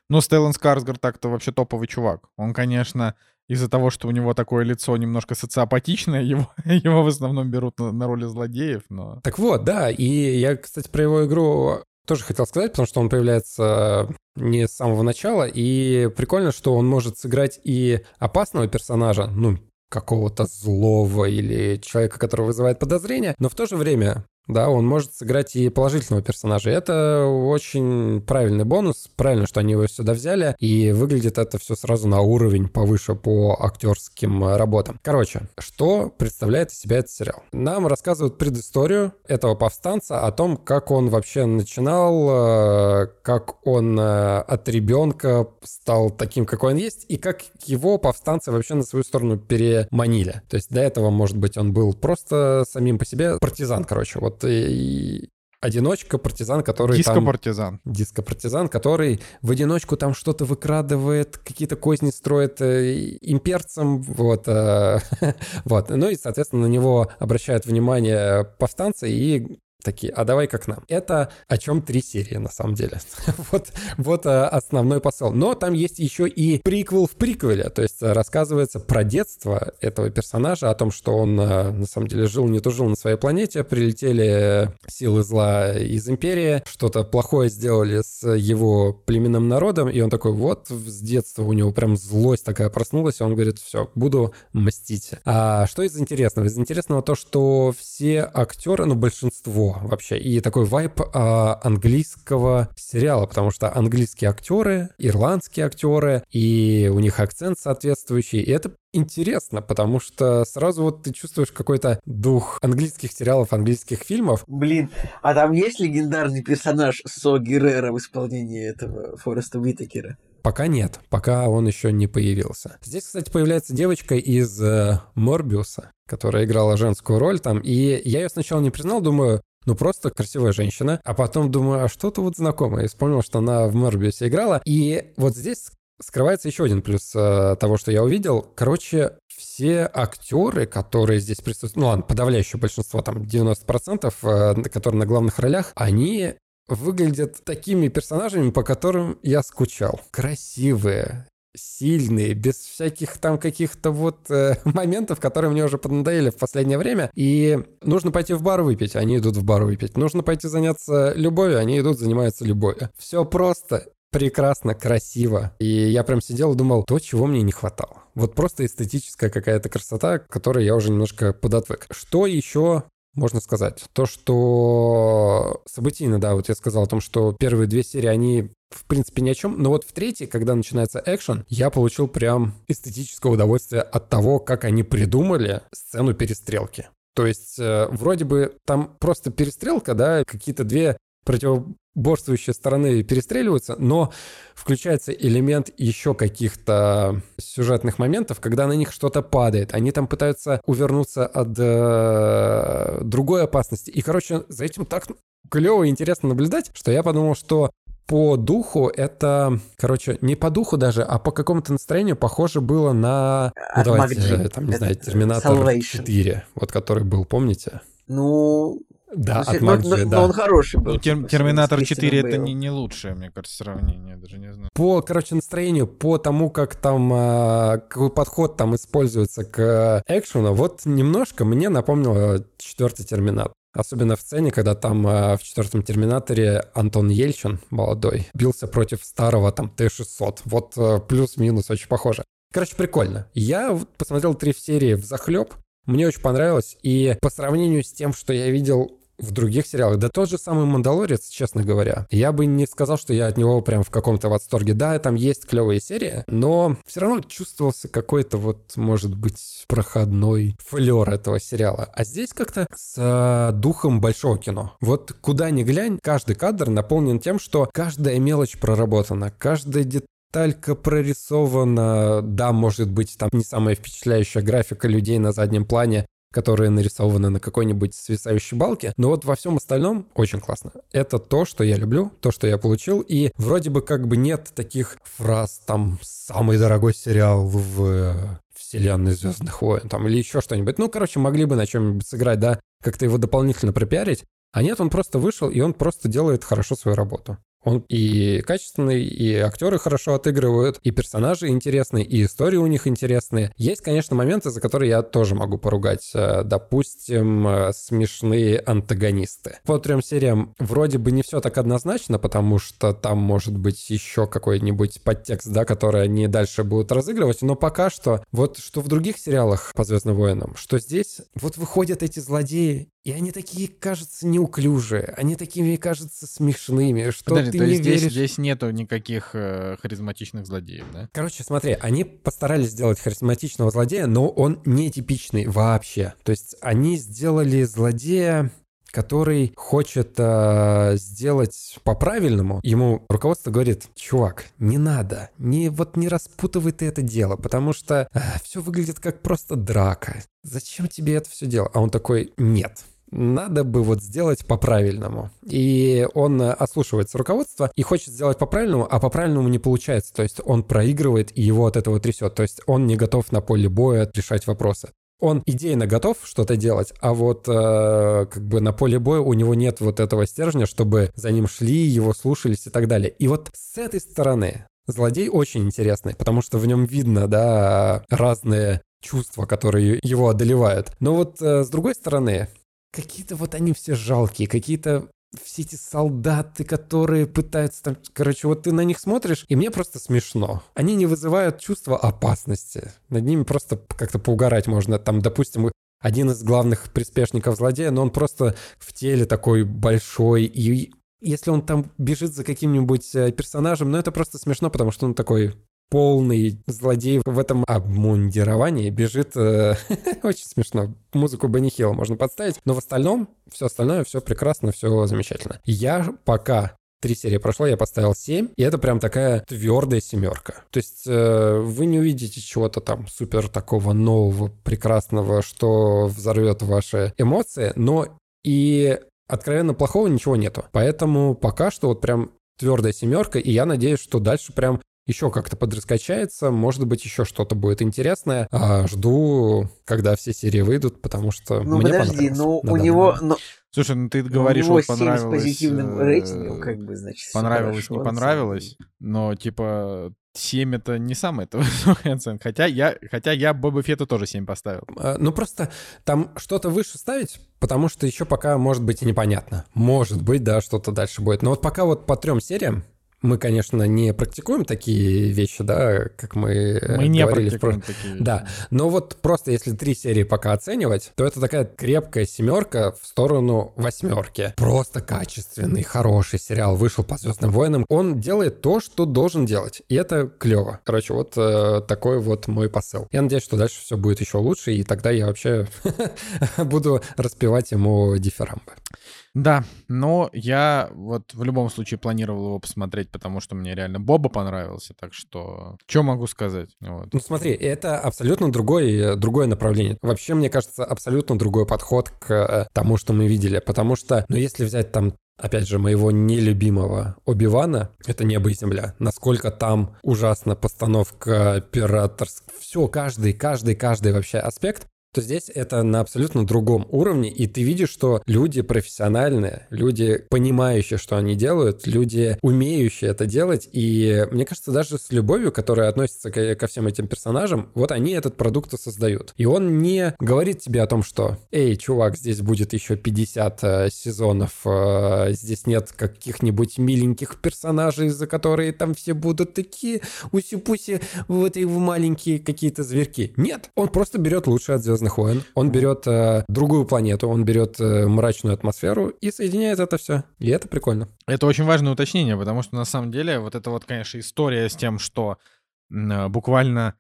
Ну, Стеллан Скарсгард так-то вообще топовый чувак. Он, конечно, из-за того, что у него такое лицо немножко социопатичное, его, [LAUGHS] его в основном берут на, на роли злодеев, но... Так вот, да, и я, кстати, про его игру тоже хотел сказать, потому что он появляется не с самого начала, и прикольно, что он может сыграть и опасного персонажа, ну, какого-то злого или человека, который вызывает подозрения, но в то же время да, он может сыграть и положительного персонажа. Это очень правильный бонус, правильно, что они его сюда взяли, и выглядит это все сразу на уровень повыше по актерским работам. Короче, что представляет из себя этот сериал? Нам рассказывают предысторию этого повстанца о том, как он вообще начинал, э, как он э, от ребенка стал таким, какой он есть, и как его повстанцы вообще на свою сторону переманили. То есть до этого, может быть, он был просто самим по себе партизан, короче, вот и одиночка, партизан, который Диско-партизан. Там, диско-партизан, который в одиночку там что-то выкрадывает, какие-то козни строит э, имперцам, вот, э, [LAUGHS] вот. Ну и, соответственно, на него обращают внимание повстанцы и такие, а давай как нам. Это о чем три серии, на самом деле. [LAUGHS] вот, вот э, основной посыл. Но там есть еще и приквел в приквеле, то есть э, рассказывается про детство этого персонажа, о том, что он э, на самом деле жил, не то жил на своей планете, прилетели силы зла из Империи, что-то плохое сделали с его племенным народом, и он такой, вот с детства у него прям злость такая проснулась, и он говорит, все, буду мстить. А что из интересного? Из интересного то, что все актеры, ну большинство вообще. И такой вайп а, английского сериала, потому что английские актеры, ирландские актеры, и у них акцент соответствующий. И это интересно, потому что сразу вот ты чувствуешь какой-то дух английских сериалов, английских фильмов. Блин, а там есть легендарный персонаж Со Геррера в исполнении этого Фореста Уитакера? Пока нет, пока он еще не появился. Здесь, кстати, появляется девочка из э, Морбиуса, которая играла женскую роль там, и я ее сначала не признал, думаю, ну просто красивая женщина. А потом думаю, а что-то вот знакомое. И вспомнил, что она в Морбиусе играла. И вот здесь скрывается еще один плюс э, того, что я увидел. Короче, все актеры, которые здесь присутствуют, ну ладно, подавляющее большинство, там 90%, э, которые на главных ролях, они выглядят такими персонажами, по которым я скучал. Красивые, сильные, без всяких там каких-то вот э, [LAUGHS] моментов, которые мне уже поднадоели в последнее время. И нужно пойти в бар выпить, они идут в бар выпить. Нужно пойти заняться любовью, они идут занимаются любовью. Все просто прекрасно, красиво. И я прям сидел и думал, то, чего мне не хватало. Вот просто эстетическая какая-то красота, которой я уже немножко подотвык. Что еще можно сказать? То, что событийно, да, вот я сказал о том, что первые две серии, они в принципе ни о чем. Но вот в третьей, когда начинается экшен, я получил прям эстетическое удовольствие от того, как они придумали сцену перестрелки. То есть э, вроде бы там просто перестрелка, да, какие-то две противоборствующие стороны перестреливаются, но включается элемент еще каких-то сюжетных моментов, когда на них что-то падает. Они там пытаются увернуться от э, другой опасности. И, короче, за этим так клево и интересно наблюдать, что я подумал, что по духу это, короче, не по духу даже, а по какому-то настроению похоже было на, ну, давайте, там, не знаю, Терминатор Salvation. 4, вот который был, помните? Ну, да, ну, от Макджи, но, да. Но он хороший был. Ну, тер, Терминатор 4 это не, не лучшее, мне кажется, сравнение, даже не знаю. По, короче, настроению, по тому, как там, а, какой подход там используется к экшену, вот немножко мне напомнило четвертый Терминатор. Особенно в сцене, когда там э, в четвертом Терминаторе Антон Ельчин, молодой, бился против старого там Т-600. Вот э, плюс-минус очень похоже. Короче, прикольно. Я посмотрел три серии в захлеб, мне очень понравилось, и по сравнению с тем, что я видел в других сериалах. Да тот же самый «Мандалорец», честно говоря. Я бы не сказал, что я от него прям в каком-то восторге. Да, там есть клевые серии, но все равно чувствовался какой-то вот, может быть, проходной флер этого сериала. А здесь как-то с э, духом большого кино. Вот куда ни глянь, каждый кадр наполнен тем, что каждая мелочь проработана, каждая деталь деталька прорисована. Да, может быть, там не самая впечатляющая графика людей на заднем плане, которые нарисованы на какой-нибудь свисающей балке. Но вот во всем остальном очень классно. Это то, что я люблю, то, что я получил. И вроде бы как бы нет таких фраз, там, самый дорогой сериал в вселенной Звездных войн, там, или еще что-нибудь. Ну, короче, могли бы на чем-нибудь сыграть, да, как-то его дополнительно пропиарить. А нет, он просто вышел, и он просто делает хорошо свою работу. Он и качественный, и актеры хорошо отыгрывают, и персонажи интересные, и истории у них интересные. Есть, конечно, моменты, за которые я тоже могу поругать. Э, допустим, э, смешные антагонисты. По трем сериям вроде бы не все так однозначно, потому что там может быть еще какой-нибудь подтекст, да, который они дальше будут разыгрывать, но пока что, вот что в других сериалах по Звездным войнам, что здесь вот выходят эти злодеи, и они такие, кажется, неуклюжие, они такими, кажется, смешными, что Подожди, ты то не есть веришь. Здесь, здесь нету никаких э, харизматичных злодеев, да? Короче, смотри, они постарались сделать харизматичного злодея, но он не типичный вообще. То есть они сделали злодея который хочет э, сделать по-правильному, ему руководство говорит, чувак, не надо, не вот не распутывай ты это дело, потому что э, все выглядит как просто драка. Зачем тебе это все дело? А он такой, нет, надо бы вот сделать по-правильному. И он ослушивается руководства и хочет сделать по-правильному, а по-правильному не получается. То есть он проигрывает, и его от этого трясет. То есть он не готов на поле боя решать вопросы. Он идейно готов что-то делать, а вот э, как бы на поле боя у него нет вот этого стержня, чтобы за ним шли, его слушались и так далее. И вот с этой стороны злодей очень интересный, потому что в нем видно, да, разные чувства, которые его одолевают. Но вот э, с другой стороны, какие-то вот они все жалкие, какие-то все эти солдаты, которые пытаются там... Короче, вот ты на них смотришь, и мне просто смешно. Они не вызывают чувства опасности. Над ними просто как-то поугарать можно. Там, допустим, один из главных приспешников злодея, но он просто в теле такой большой, и если он там бежит за каким-нибудь э, персонажем, ну это просто смешно, потому что он такой полный злодей в этом обмундировании бежит. Э, [LAUGHS] очень смешно. Музыку Бенни можно подставить. Но в остальном, все остальное, все прекрасно, все замечательно. Я пока Три серии прошло, я поставил 7, и это прям такая твердая семерка. То есть э, вы не увидите чего-то там супер такого нового, прекрасного, что взорвет ваши эмоции, но и откровенно плохого ничего нету. Поэтому пока что вот прям твердая семерка, и я надеюсь, что дальше прям еще как-то подраскачается, может быть, еще что-то будет интересное. А, жду, когда все серии выйдут, потому что ну, мне подожди, ну у него... Но... Слушай, ну ты говоришь, что понравилось... с позитивным рейтингом, как бы, значит, Понравилось, хорошо, не понравилось, но, типа, 7 это не самая это [LAUGHS] высокая оценка. Хотя я, хотя я Боба Фетта тоже 7 поставил. А, ну просто там что-то выше ставить, потому что еще пока может быть и непонятно. Может быть, да, что-то дальше будет. Но вот пока вот по трем сериям мы, конечно, не практикуем такие вещи, да, как мы, э, мы не практикуем такие вещи. Да, но вот просто если три серии пока оценивать, то это такая крепкая семерка в сторону восьмерки. Просто качественный, хороший сериал вышел по Звездным войнам. Он делает то, что должен делать, и это клево. Короче, вот э, такой вот мой посыл. Я надеюсь, что дальше все будет еще лучше, и тогда я вообще [LAUGHS] буду распевать ему дифирамбы. Да, но я вот в любом случае планировал его посмотреть, потому что мне реально Боба понравился, так что что могу сказать? Вот. Ну смотри, это абсолютно другой, другое направление. Вообще, мне кажется, абсолютно другой подход к тому, что мы видели, потому что, ну если взять там опять же, моего нелюбимого Оби-Вана, это «Небо и земля». Насколько там ужасна постановка операторская. Все, каждый, каждый, каждый вообще аспект то здесь это на абсолютно другом уровне, и ты видишь, что люди профессиональные, люди, понимающие, что они делают, люди, умеющие это делать, и мне кажется, даже с любовью, которая относится ко, ко всем этим персонажам, вот они этот продукт и создают. И он не говорит тебе о том, что «Эй, чувак, здесь будет еще 50 э, сезонов, э, здесь нет каких-нибудь миленьких персонажей, за которые там все будут такие уси-пуси, вот и маленькие какие-то зверьки». Нет, он просто берет лучшее от Звездных войн. Он берет э, другую планету, он берет э, мрачную атмосферу и соединяет это все. И это прикольно. Это очень важное уточнение, потому что на самом деле вот это вот, конечно, история с тем, что э, буквально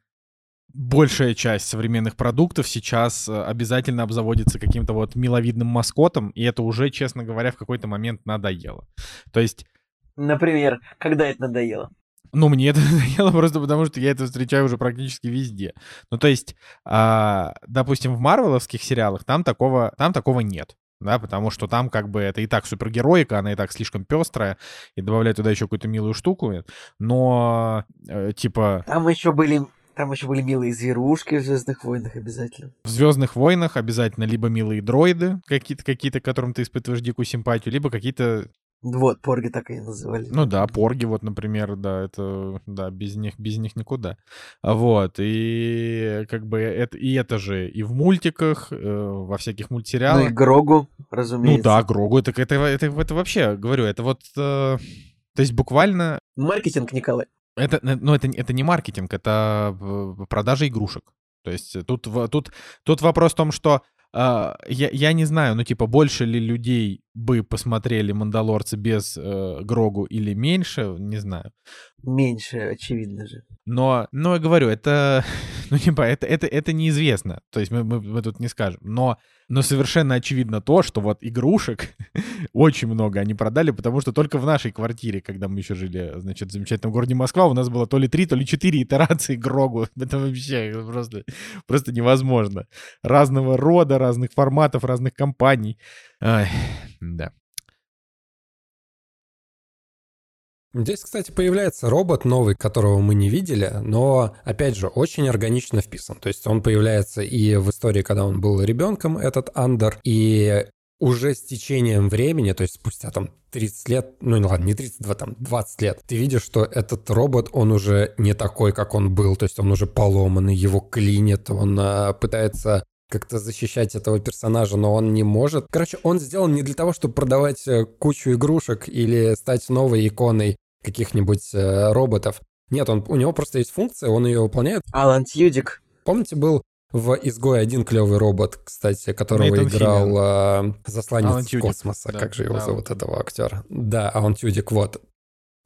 большая часть современных продуктов сейчас э, обязательно обзаводится каким-то вот миловидным маскотом, и это уже, честно говоря, в какой-то момент надоело. То есть... Например, когда это надоело? Ну, мне это [LAUGHS] надоело просто потому, что я это встречаю уже практически везде. Ну, то есть, а, допустим, в марвеловских сериалах там такого, там такого нет. Да, потому что там как бы это и так супергероика, она и так слишком пестрая, и добавлять туда еще какую-то милую штуку. Но, э, типа... Там еще были там еще были милые зверушки в Звездных войнах обязательно. В Звездных войнах обязательно либо милые дроиды, какие-то, какие-то, которым ты испытываешь дикую симпатию, либо какие-то вот, порги так и называли. Ну да, порги вот, например, да, это, да, без них, без них никуда. Вот, и как бы это, и это же и в мультиках, э, во всяких мультсериалах. Ну и Грогу, разумеется. Ну да, Грогу, это, это, это, это, это вообще, говорю, это вот, э, то есть буквально... Маркетинг, Николай. Это, э, ну это, это не маркетинг, это э, продажа игрушек. То есть тут, тут, тут вопрос в том, что я, я не знаю, ну, типа, больше ли людей бы посмотрели «Мандалорцы» без uh, Грогу или меньше, не знаю. Меньше, очевидно же. Но, но я говорю, это, [LAUGHS] ну, типа, это, это, это неизвестно. То есть мы, мы, мы тут не скажем. Но, но совершенно очевидно то, что вот игрушек [LAUGHS] очень много они продали, потому что только в нашей квартире, когда мы еще жили, значит, в замечательном городе Москва, у нас было то ли три, то ли четыре итерации Грогу. [LAUGHS] Это вообще просто, просто невозможно. Разного рода, разных форматов, разных компаний. Ай, да. Здесь, кстати, появляется робот новый, которого мы не видели, но, опять же, очень органично вписан. То есть он появляется и в истории, когда он был ребенком, этот Андер, и уже с течением времени, то есть спустя там 30 лет, ну ладно, не 32, там 20 лет, ты видишь, что этот робот, он уже не такой, как он был, то есть он уже поломанный, его клинит, он а, пытается как-то защищать этого персонажа, но он не может. Короче, он сделан не для того, чтобы продавать э, кучу игрушек или стать новой иконой каких-нибудь э, роботов. Нет, он, у него просто есть функция, он ее выполняет. Алан Тьюдик. Помните, был в «Изгой» один клевый робот, кстати, которого Нейтан играл э, засланец космоса. Да, как же его да, зовут, этого актера? Да, Алан Тюдик, вот.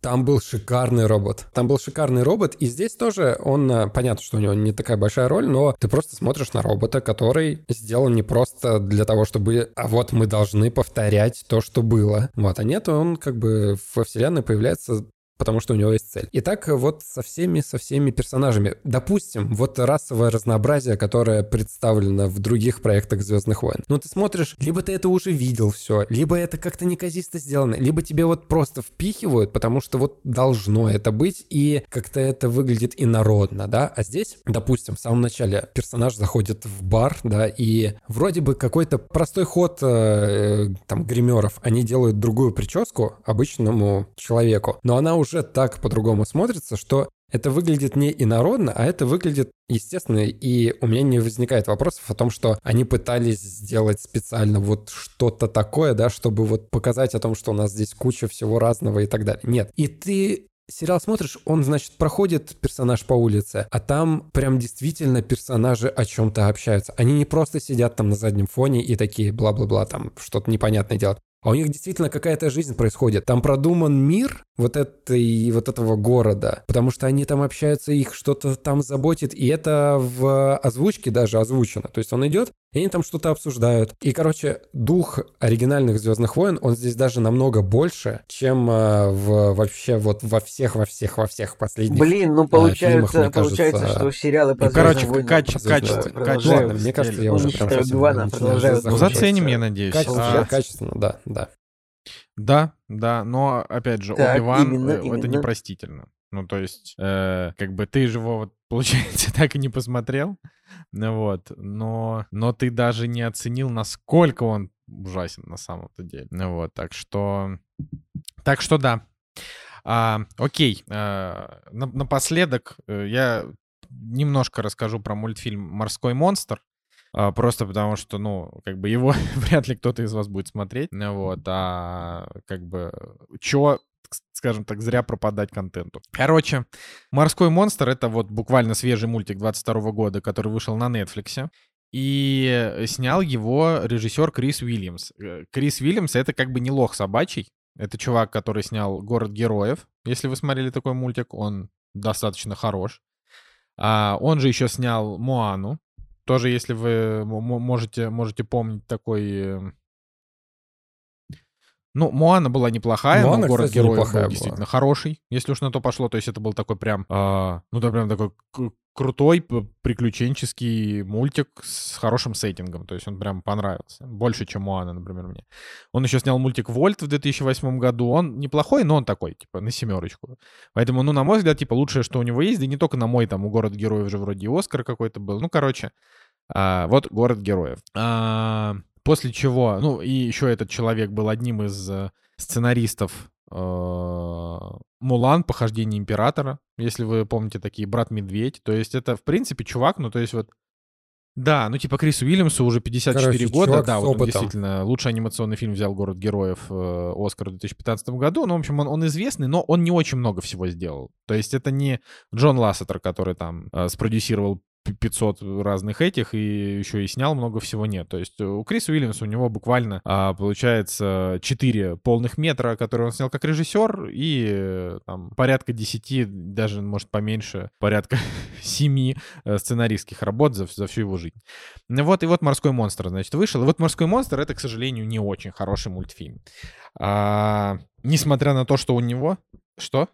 Там был шикарный робот. Там был шикарный робот, и здесь тоже он, э, понятно, что у него не такая большая роль, но ты просто смотришь на робота, который сделан не просто для того, чтобы, а вот мы должны повторять то, что было. Вот, а нет, он как бы во вселенной появляется потому что у него есть цель. Итак, вот со всеми, со всеми персонажами. Допустим, вот расовое разнообразие, которое представлено в других проектах Звездных войн. Ну, ты смотришь, либо ты это уже видел все, либо это как-то неказисто сделано, либо тебе вот просто впихивают, потому что вот должно это быть, и как-то это выглядит инородно, да? А здесь, допустим, в самом начале персонаж заходит в бар, да, и вроде бы какой-то простой ход э, там гримеров, они делают другую прическу обычному человеку, но она уже так по-другому смотрится, что это выглядит не инородно, а это выглядит естественно, и у меня не возникает вопросов о том, что они пытались сделать специально вот что-то такое, да, чтобы вот показать о том, что у нас здесь куча всего разного и так далее. Нет. И ты сериал смотришь, он, значит, проходит персонаж по улице, а там прям действительно персонажи о чем-то общаются. Они не просто сидят там на заднем фоне и такие бла-бла-бла, там что-то непонятное делают. А у них действительно какая-то жизнь происходит. Там продуман мир вот, этой, вот этого города, потому что они там общаются, их что-то там заботит, и это в озвучке даже озвучено. То есть он идет, и они там что-то обсуждают. И, короче, дух оригинальных Звездных войн, он здесь даже намного больше, чем э, в, вообще вот во всех, во всех, во всех последних Блин, ну получается, фильмах, получается, кажется, что сериалы по ну, короче, войны качество, качество, качество. Ладно, мне кажется, я уже прям совсем... Ну, заценим, я надеюсь. Качественно, а... качественно, да, да. Да, да, но опять же, Оби-Ван э, это именно. непростительно. Ну, то есть, э, как бы ты же его, вот, получается, так и не посмотрел, ну вот, но, но ты даже не оценил, насколько он ужасен на самом-то деле. Ну вот, так что, так что да. А, окей, а, напоследок э, я немножко расскажу про мультфильм «Морской монстр». А, просто потому что, ну, как бы его [LAUGHS] вряд ли кто-то из вас будет смотреть. Вот, а как бы, чё скажем так, зря пропадать контенту. Короче, «Морской монстр» — это вот буквально свежий мультик 22 года, который вышел на Netflix. И снял его режиссер Крис Уильямс. Э, Крис Уильямс — это как бы не лох собачий. Это чувак, который снял «Город героев». Если вы смотрели такой мультик, он достаточно хорош. А, он же еще снял «Моану», тоже, если вы можете, можете помнить такой... Ну, Моана была неплохая, Моана, но город кстати, героев был действительно хороший, если уж на то пошло. То есть это был такой прям, э, ну да, прям такой крутой приключенческий мультик с хорошим сеттингом. То есть он прям понравился. Больше, чем Моана, например, мне. Он еще снял мультик Вольт в 2008 году. Он неплохой, но он такой, типа, на семерочку. Поэтому, ну, на мой взгляд, типа, лучшее, что у него есть, да и не только на мой, там, у Город Героев же вроде и Оскар какой-то был. Ну, короче, а, вот Город Героев. А, после чего, ну, и еще этот человек был одним из э, сценаристов а, Мулан, похождение императора, если вы помните такие, брат Медведь. То есть это, в принципе, чувак, ну, то есть вот да, ну типа Крису Уильямсу уже 54 Короче, года, да, вот он действительно лучший анимационный фильм взял «Город героев» э, Оскар в 2015 году. Ну, в общем, он, он известный, но он не очень много всего сделал. То есть это не Джон Лассетер, который там э, спродюсировал 500 разных этих и еще и снял много всего нет. То есть у Криса Уильямса у него буквально а, получается 4 полных метра, которые он снял как режиссер, и там порядка 10, даже может поменьше, порядка [LAUGHS] 7 э, сценаристских работ за, за всю его жизнь. Вот и вот «Морской монстр», значит, вышел. И вот «Морской монстр» — это, к сожалению, не очень хороший мультфильм. А, несмотря на то, что у него... Что?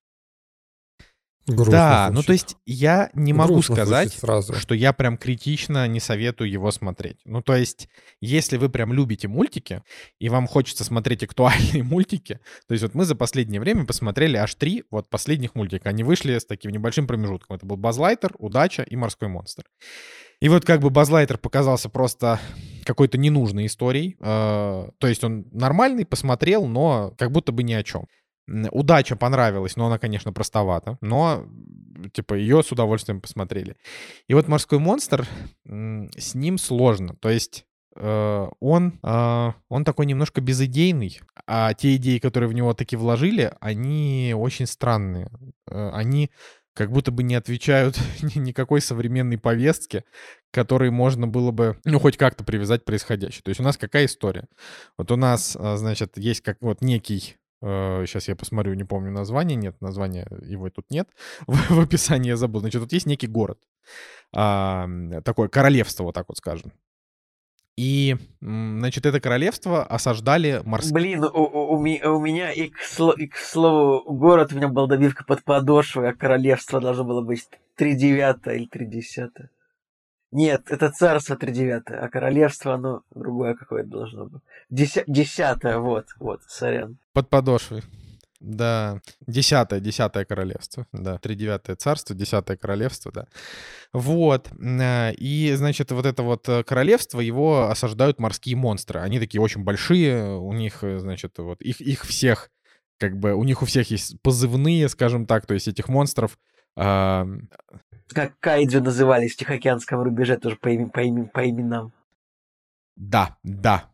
Грустно да, звучит. ну то есть я не могу Грустно сказать, сразу. что я прям критично не советую его смотреть. Ну то есть, если вы прям любите мультики, и вам хочется смотреть актуальные [LAUGHS] мультики, то есть вот мы за последнее время посмотрели аж три вот последних мультика. Они вышли с таким небольшим промежутком. Это был Базлайтер, Удача и Морской монстр. И вот как бы Базлайтер показался просто какой-то ненужной историей. Э, То есть он нормальный, посмотрел, но как будто бы ни о чем. Удача понравилась, но она, конечно, простовата. Но, типа, ее с удовольствием посмотрели. И вот «Морской монстр», с ним сложно. То есть э, он, э, он такой немножко безыдейный, а те идеи, которые в него таки вложили, они очень странные. Э, Они как будто бы не отвечают [LAUGHS] ни- никакой современной повестке, которой можно было бы, ну, хоть как-то привязать происходящее. То есть у нас какая история? Вот у нас, значит, есть как вот некий Сейчас я посмотрю, не помню название. Нет, названия его тут нет. [LAUGHS] В, описании я забыл. Значит, тут есть некий город. А, такое королевство, вот так вот скажем. И, значит, это королевство осаждали морские... Блин, у, у- у меня и к, сло- и к слову, город у меня была добивка под подошвой, а королевство должно было быть три девятое или три десятое. Нет, это царство три девятое, а королевство, оно другое какое-то должно быть. Деся- десятое, вот, вот, сорян. Под подошвой. Да, десятое, десятое королевство, да, тридевятое царство, десятое королевство, да. Вот, э, и, значит, вот это вот э, королевство, его осаждают морские монстры. Они такие очень большие, у них, э, значит, вот, их, их всех, как бы, у них у всех есть позывные, скажем так, то есть этих монстров, а, Как кайдзю назывались в Тихоокеанском рубеже, тоже по, имен- по, имен- по именам. Да, да,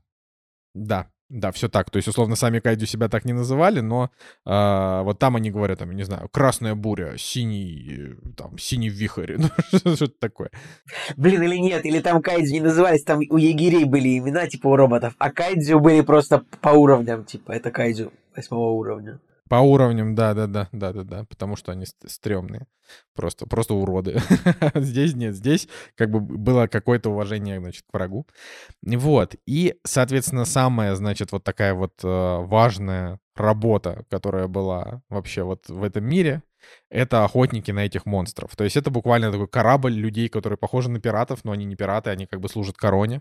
да, да, все так. То есть, условно, сами кайдю себя так не называли, но а, вот там они говорят, там, не знаю, красная буря, синий, э, там, синий вихрь, [LAUGHS] ну, что-то такое. Блин, или нет, или там кайдзю не назывались, там у егерей были имена, типа у роботов, а кайдзю были просто по уровням, типа, это кайдзю восьмого уровня. По уровням, да, да, да, да, да, да, потому что они ст- стрёмные. Просто, просто уроды. [LAUGHS] Здесь нет, здесь как бы было какое-то уважение, значит, к врагу. Вот. И, соответственно, самая, значит, вот такая вот э, важная работа, которая была вообще вот в этом мире, это охотники на этих монстров. То есть это буквально такой корабль людей, которые похожи на пиратов, но они не пираты, они как бы служат короне.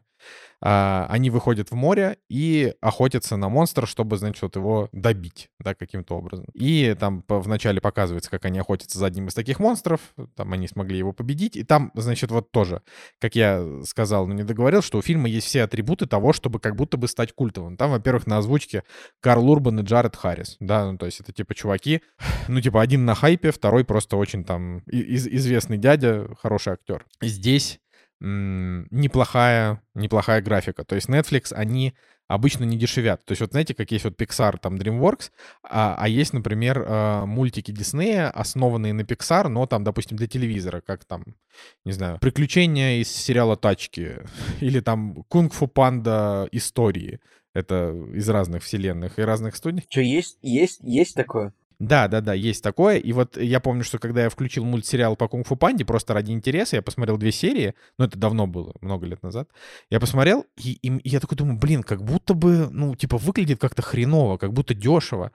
А, они выходят в море и охотятся на монстра, чтобы, значит, вот его добить, да, каким-то образом. И там вначале показывается, как они охотятся за одним из таких монстров, там они смогли его победить, и там, значит, вот тоже, как я сказал, но не договорил, что у фильма есть все атрибуты того, чтобы как будто бы стать культовым. Там, во-первых, на озвучке Карл Урбан и Джаред Харрис, да, ну, то есть это типа чуваки, ну, типа один на хайпе, второй просто очень там из- известный дядя, хороший актер. Здесь неплохая, неплохая графика. То есть Netflix, они обычно не дешевят. То есть вот знаете, как есть вот Pixar, там DreamWorks, а, а есть, например, э, мультики Диснея, основанные на Pixar, но там, допустим, для телевизора, как там, не знаю, «Приключения из сериала «Тачки» [LAUGHS] или там «Кунг-фу панда. Истории». Это из разных вселенных и разных студий. Что, есть, есть, есть такое? Да, да, да, есть такое. И вот я помню, что когда я включил мультсериал по Кунг-фу Панде, просто ради интереса, я посмотрел две серии, ну, это давно было, много лет назад. Я посмотрел, и, и я такой думаю, блин, как будто бы, ну, типа, выглядит как-то хреново, как будто дешево.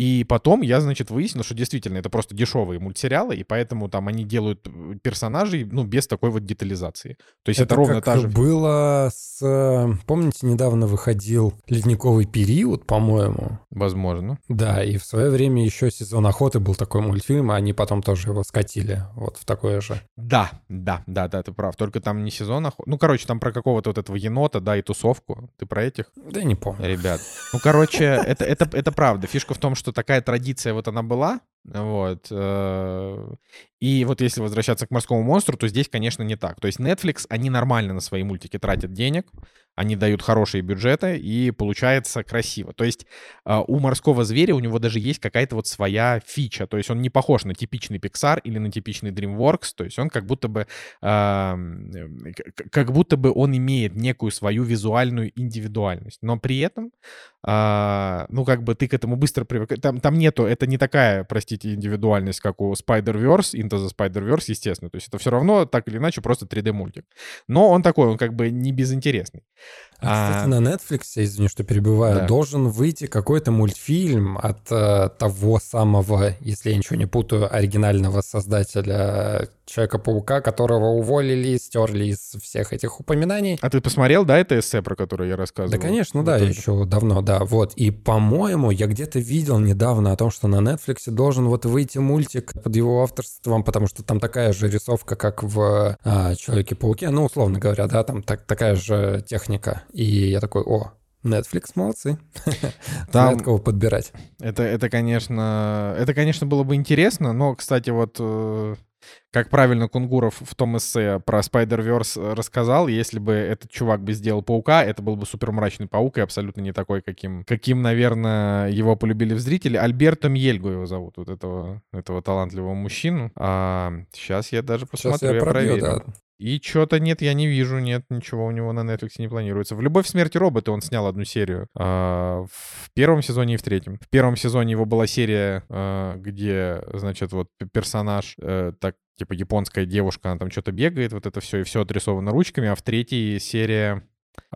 И потом я, значит, выяснил, что действительно это просто дешевые мультсериалы, и поэтому там они делают э, персонажей, ну, без такой вот детализации. То есть это, ровно как та же... было с... э, Помните, недавно выходил «Ледниковый период», по-моему? Возможно. Да, и в свое время еще «Сезон охоты» был такой мультфильм, а они потом тоже его скатили вот в такое же. Да, да, да, да, ты прав. Только там не сезон охоты. Ну, короче, там про какого-то вот этого енота, да, и тусовку. Ты про этих? Да не помню. Ребят. Ну, короче, это, это, это правда. Фишка в том, что такая традиция вот она была, вот. э, И вот если возвращаться к морскому монстру, то здесь, конечно, не так. То есть Netflix, они нормально на свои мультики тратят денег, они дают хорошие бюджеты, и получается красиво. То есть э, у морского зверя у него даже есть какая-то вот своя фича. То есть он не похож на типичный Pixar или на типичный DreamWorks. То есть он как будто бы, эм, э, как будто бы он имеет некую свою визуальную индивидуальность. Но при этом, ну, как бы ты к этому быстро привыкаешь. Там, там нету, это не такая, простите, индивидуальность, как у Spider-Verse, Into the Spider-Verse, естественно. То есть это все равно, так или иначе, просто 3D-мультик. Но он такой, он как бы не безинтересный. А, кстати, на Netflix, извини, что перебиваю, да. должен выйти какой-то мультфильм от э, того самого, если я ничего не путаю, оригинального создателя Человека-паука, которого уволили, стерли из всех этих упоминаний. А ты посмотрел, да, это эссе, про которое я рассказывал? Да, конечно, да, еще давно, да. Вот. И, по-моему, я где-то видел недавно о том, что на Netflix должен вот выйти мультик под его авторством, потому что там такая же рисовка, как в а, Человеке-пауке, ну, условно говоря, да, там так, такая же техника. И я такой, о, Netflix молодцы. [LAUGHS] Там кого подбирать. Это, это, конечно, это, конечно, было бы интересно, но, кстати, вот э, как правильно Кунгуров в том эссе про Spider-Verse рассказал, если бы этот чувак бы сделал паука, это был бы супер мрачный паук и абсолютно не такой, каким, каким, наверное, его полюбили в зрители. Альберто Мьельгу его зовут, вот этого, этого талантливого мужчину. А, сейчас я даже посмотрю, сейчас я, я пробью, проверю. Да. И что-то нет, я не вижу, нет, ничего у него на Netflix не планируется. В «Любовь, смерти роботы» он снял одну серию. Э, в первом сезоне и в третьем. В первом сезоне его была серия, э, где, значит, вот персонаж, э, так, типа японская девушка, она там что-то бегает, вот это все, и все отрисовано ручками. А в третьей серия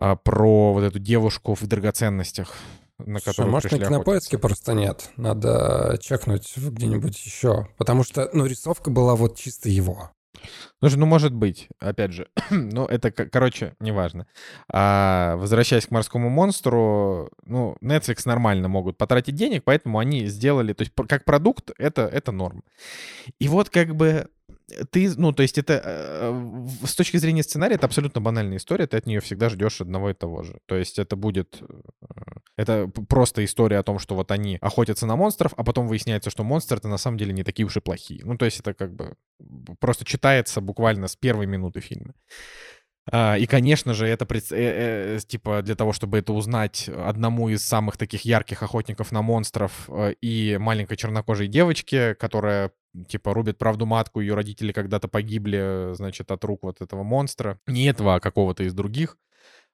э, про вот эту девушку в драгоценностях на которую может, на кинопоиске просто нет. Надо чекнуть где-нибудь еще. Потому что, ну, рисовка была вот чисто его. Ну, ну, может быть, опять же. [CLEARS THROAT] ну, это, короче, неважно. А, возвращаясь к морскому монстру, ну, Netflix нормально могут потратить денег, поэтому они сделали, то есть как продукт, это, это норм. И вот как бы ты, ну, то есть это э, с точки зрения сценария это абсолютно банальная история, ты от нее всегда ждешь одного и того же. То есть это будет, э, это просто история о том, что вот они охотятся на монстров, а потом выясняется, что монстры это на самом деле не такие уж и плохие. Ну, то есть это как бы просто читается буквально с первой минуты фильма. А, и, конечно же, это э, типа для того, чтобы это узнать одному из самых таких ярких охотников на монстров и маленькой чернокожей девочке, которая типа рубит правду матку, ее родители когда-то погибли, значит, от рук вот этого монстра. Не этого, а какого-то из других.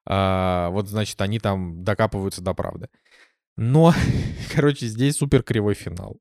А, вот, значит, они там докапываются до правды. Но, [LAUGHS] короче, здесь супер кривой финал.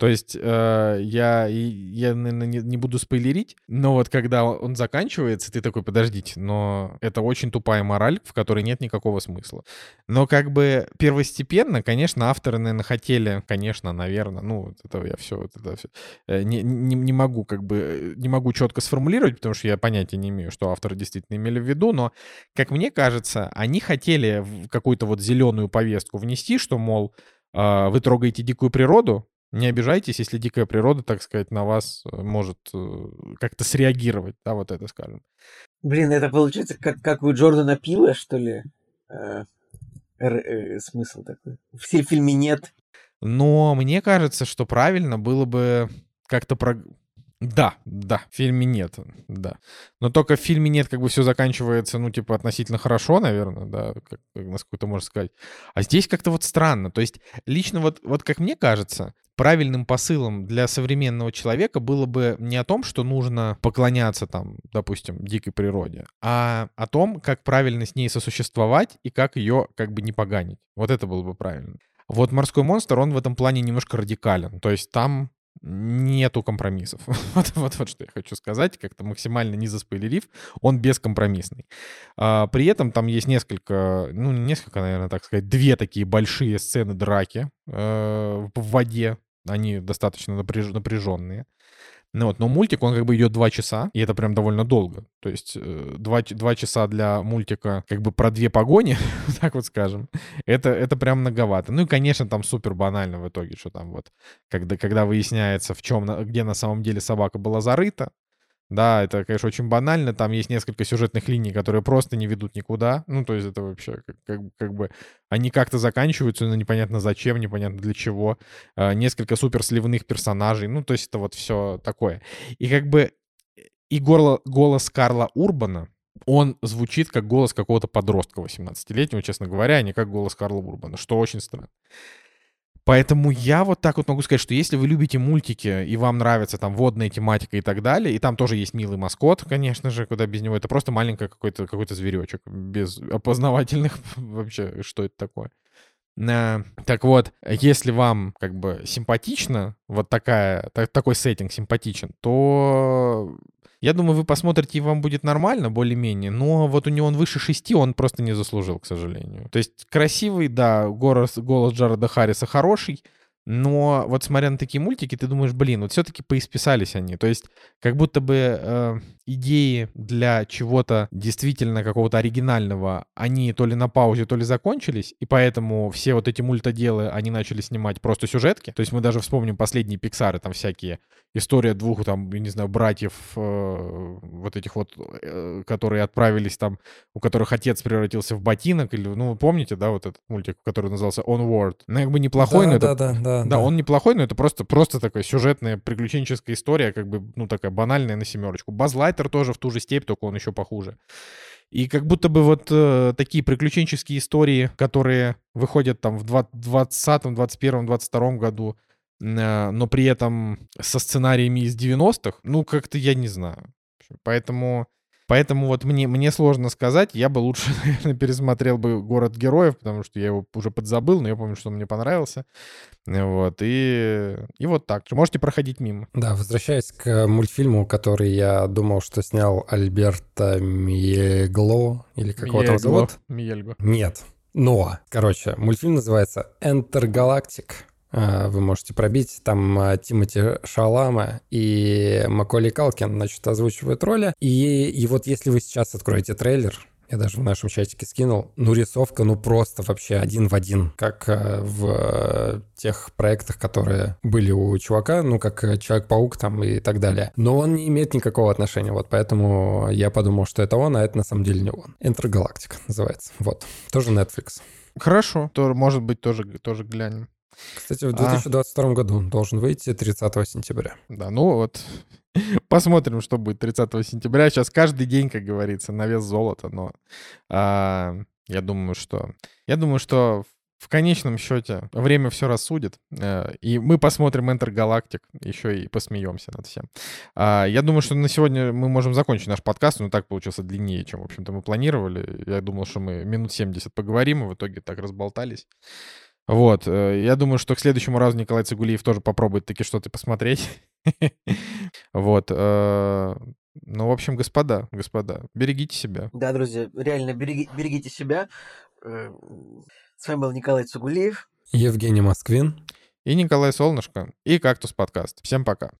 То есть э, я, я наверное, не, не буду спойлерить, но вот когда он заканчивается, ты такой, подождите, но это очень тупая мораль, в которой нет никакого смысла. Но как бы первостепенно, конечно, авторы, наверное, хотели, конечно, наверное, ну, это я все, вот это все, э, не, не, не могу как бы, не могу четко сформулировать, потому что я понятия не имею, что авторы действительно имели в виду, но, как мне кажется, они хотели какую-то вот зеленую повестку внести, что, мол, а, вы трогаете дикую природу, не обижайтесь, если дикая природа, так сказать, на вас э, может э, как-то среагировать, да, вот это скажем. Блин, это получается как, как у Джордана Пила, что ли? Э, э, смысл такой. В фильме нет. Но мне кажется, что правильно было бы как-то про... Да, да, в фильме нет, да. Но только в фильме нет, как бы все заканчивается, ну, типа, относительно хорошо, наверное, да, как, насколько это можно сказать. А здесь как-то вот странно. То есть лично вот, вот как мне кажется, правильным посылом для современного человека было бы не о том, что нужно поклоняться там, допустим, дикой природе, а о том, как правильно с ней сосуществовать и как ее как бы не поганить. Вот это было бы правильно. Вот «Морской монстр», он в этом плане немножко радикален. То есть там нету компромиссов. [LAUGHS] вот, вот, вот что я хочу сказать, как-то максимально не заспойлерив, он бескомпромиссный. А, при этом там есть несколько, ну, несколько, наверное, так сказать, две такие большие сцены драки э, в воде, они достаточно напряж... напряженные. Ну вот, но мультик, он как бы идет два часа, и это прям довольно долго. То есть э, два, два часа для мультика как бы про две погони, [LAUGHS] так вот скажем, это, это прям многовато. Ну и, конечно, там супер банально в итоге, что там вот, когда, когда выясняется, в чем, где на самом деле собака была зарыта, да, это, конечно, очень банально. Там есть несколько сюжетных линий, которые просто не ведут никуда. Ну, то есть это вообще как, как, как бы... Они как-то заканчиваются, но непонятно зачем, непонятно для чего. А, несколько супер сливных персонажей. Ну, то есть это вот все такое. И как бы... И горло, голос Карла Урбана, он звучит как голос какого-то подростка 18-летнего, честно говоря, а не как голос Карла Урбана, что очень странно. Поэтому я вот так вот могу сказать, что если вы любите мультики и вам нравится там водная тематика и так далее, и там тоже есть милый маскот, конечно же, куда без него, это просто маленький какой-то какой зверечек без опознавательных [LAUGHS] вообще, что это такое. Так вот, если вам как бы симпатично, вот такая, так, такой сеттинг симпатичен, то Я думаю, вы посмотрите, и вам будет нормально, более-менее, но вот у него он выше шести, он просто не заслужил, к сожалению. То есть красивый, да, голос, голос Джареда Харриса хороший, но вот смотря на такие мультики, ты думаешь, блин, вот все-таки поисписались они. То есть как будто бы э, идеи для чего-то действительно какого-то оригинального, они то ли на паузе, то ли закончились, и поэтому все вот эти мультоделы, они начали снимать просто сюжетки. То есть мы даже вспомним последние Пиксары, там всякие история двух, там, я не знаю, братьев, э, вот этих вот, э, которые отправились там, у которых отец превратился в ботинок, или, ну, помните, да, вот этот мультик, который назывался Onward? Ну, как бы неплохой, да, но да, это... Да, да, да. Да, он неплохой, но это просто, просто такая сюжетная приключенческая история, как бы, ну, такая банальная на семерочку. Базлайтер тоже в ту же степь, только он еще похуже. И как будто бы вот э, такие приключенческие истории, которые выходят там в 20, 21, 22 году, э, но при этом со сценариями из 90-х, ну, как-то я не знаю. Поэтому Поэтому вот мне, мне сложно сказать. Я бы лучше, [LAUGHS] наверное, пересмотрел бы «Город героев», потому что я его уже подзабыл, но я помню, что он мне понравился. Вот, и, и вот так. Можете проходить мимо. Да, возвращаясь к мультфильму, который я думал, что снял Альберто Миегло, или как его там зовут? Миельго. Нет. Но, короче, мультфильм называется «Enter Galactic». А, вы можете пробить. Там а, Тимати Шалама и Маколи Калкин, значит, озвучивают роли. И, и вот если вы сейчас откроете трейлер, я даже в нашем чатике скинул, ну, рисовка, ну, просто вообще один в один, как а, в тех проектах, которые были у чувака, ну, как Человек-паук там и так далее. Но он не имеет никакого отношения, вот поэтому я подумал, что это он, а это на самом деле не он. Интергалактика называется, вот. Тоже Netflix. Хорошо, то, может быть, тоже, тоже глянем. Кстати, в 2022 а... году должен выйти 30 сентября. Да, ну вот [LAUGHS] посмотрим, что будет 30 сентября. Сейчас каждый день, как говорится, на вес золота, но а, я думаю, что я думаю, что в конечном счете время все рассудит, э, и мы посмотрим Enter Galactic, еще и посмеемся над всем. А, я думаю, что на сегодня мы можем закончить наш подкаст, но так получился длиннее, чем, в общем-то, мы планировали. Я думал, что мы минут 70 поговорим, и в итоге так разболтались. Вот, э, я думаю, что к следующему разу Николай Цигулиев тоже попробует таки что-то посмотреть. [LAUGHS] Вот. Э, ну, в общем, господа, господа, берегите себя. Да, друзья, реально береги, берегите себя. Э, с вами был Николай Цугулиев. Евгений Москвин. И Николай Солнышко. И Кактус подкаст. Всем пока.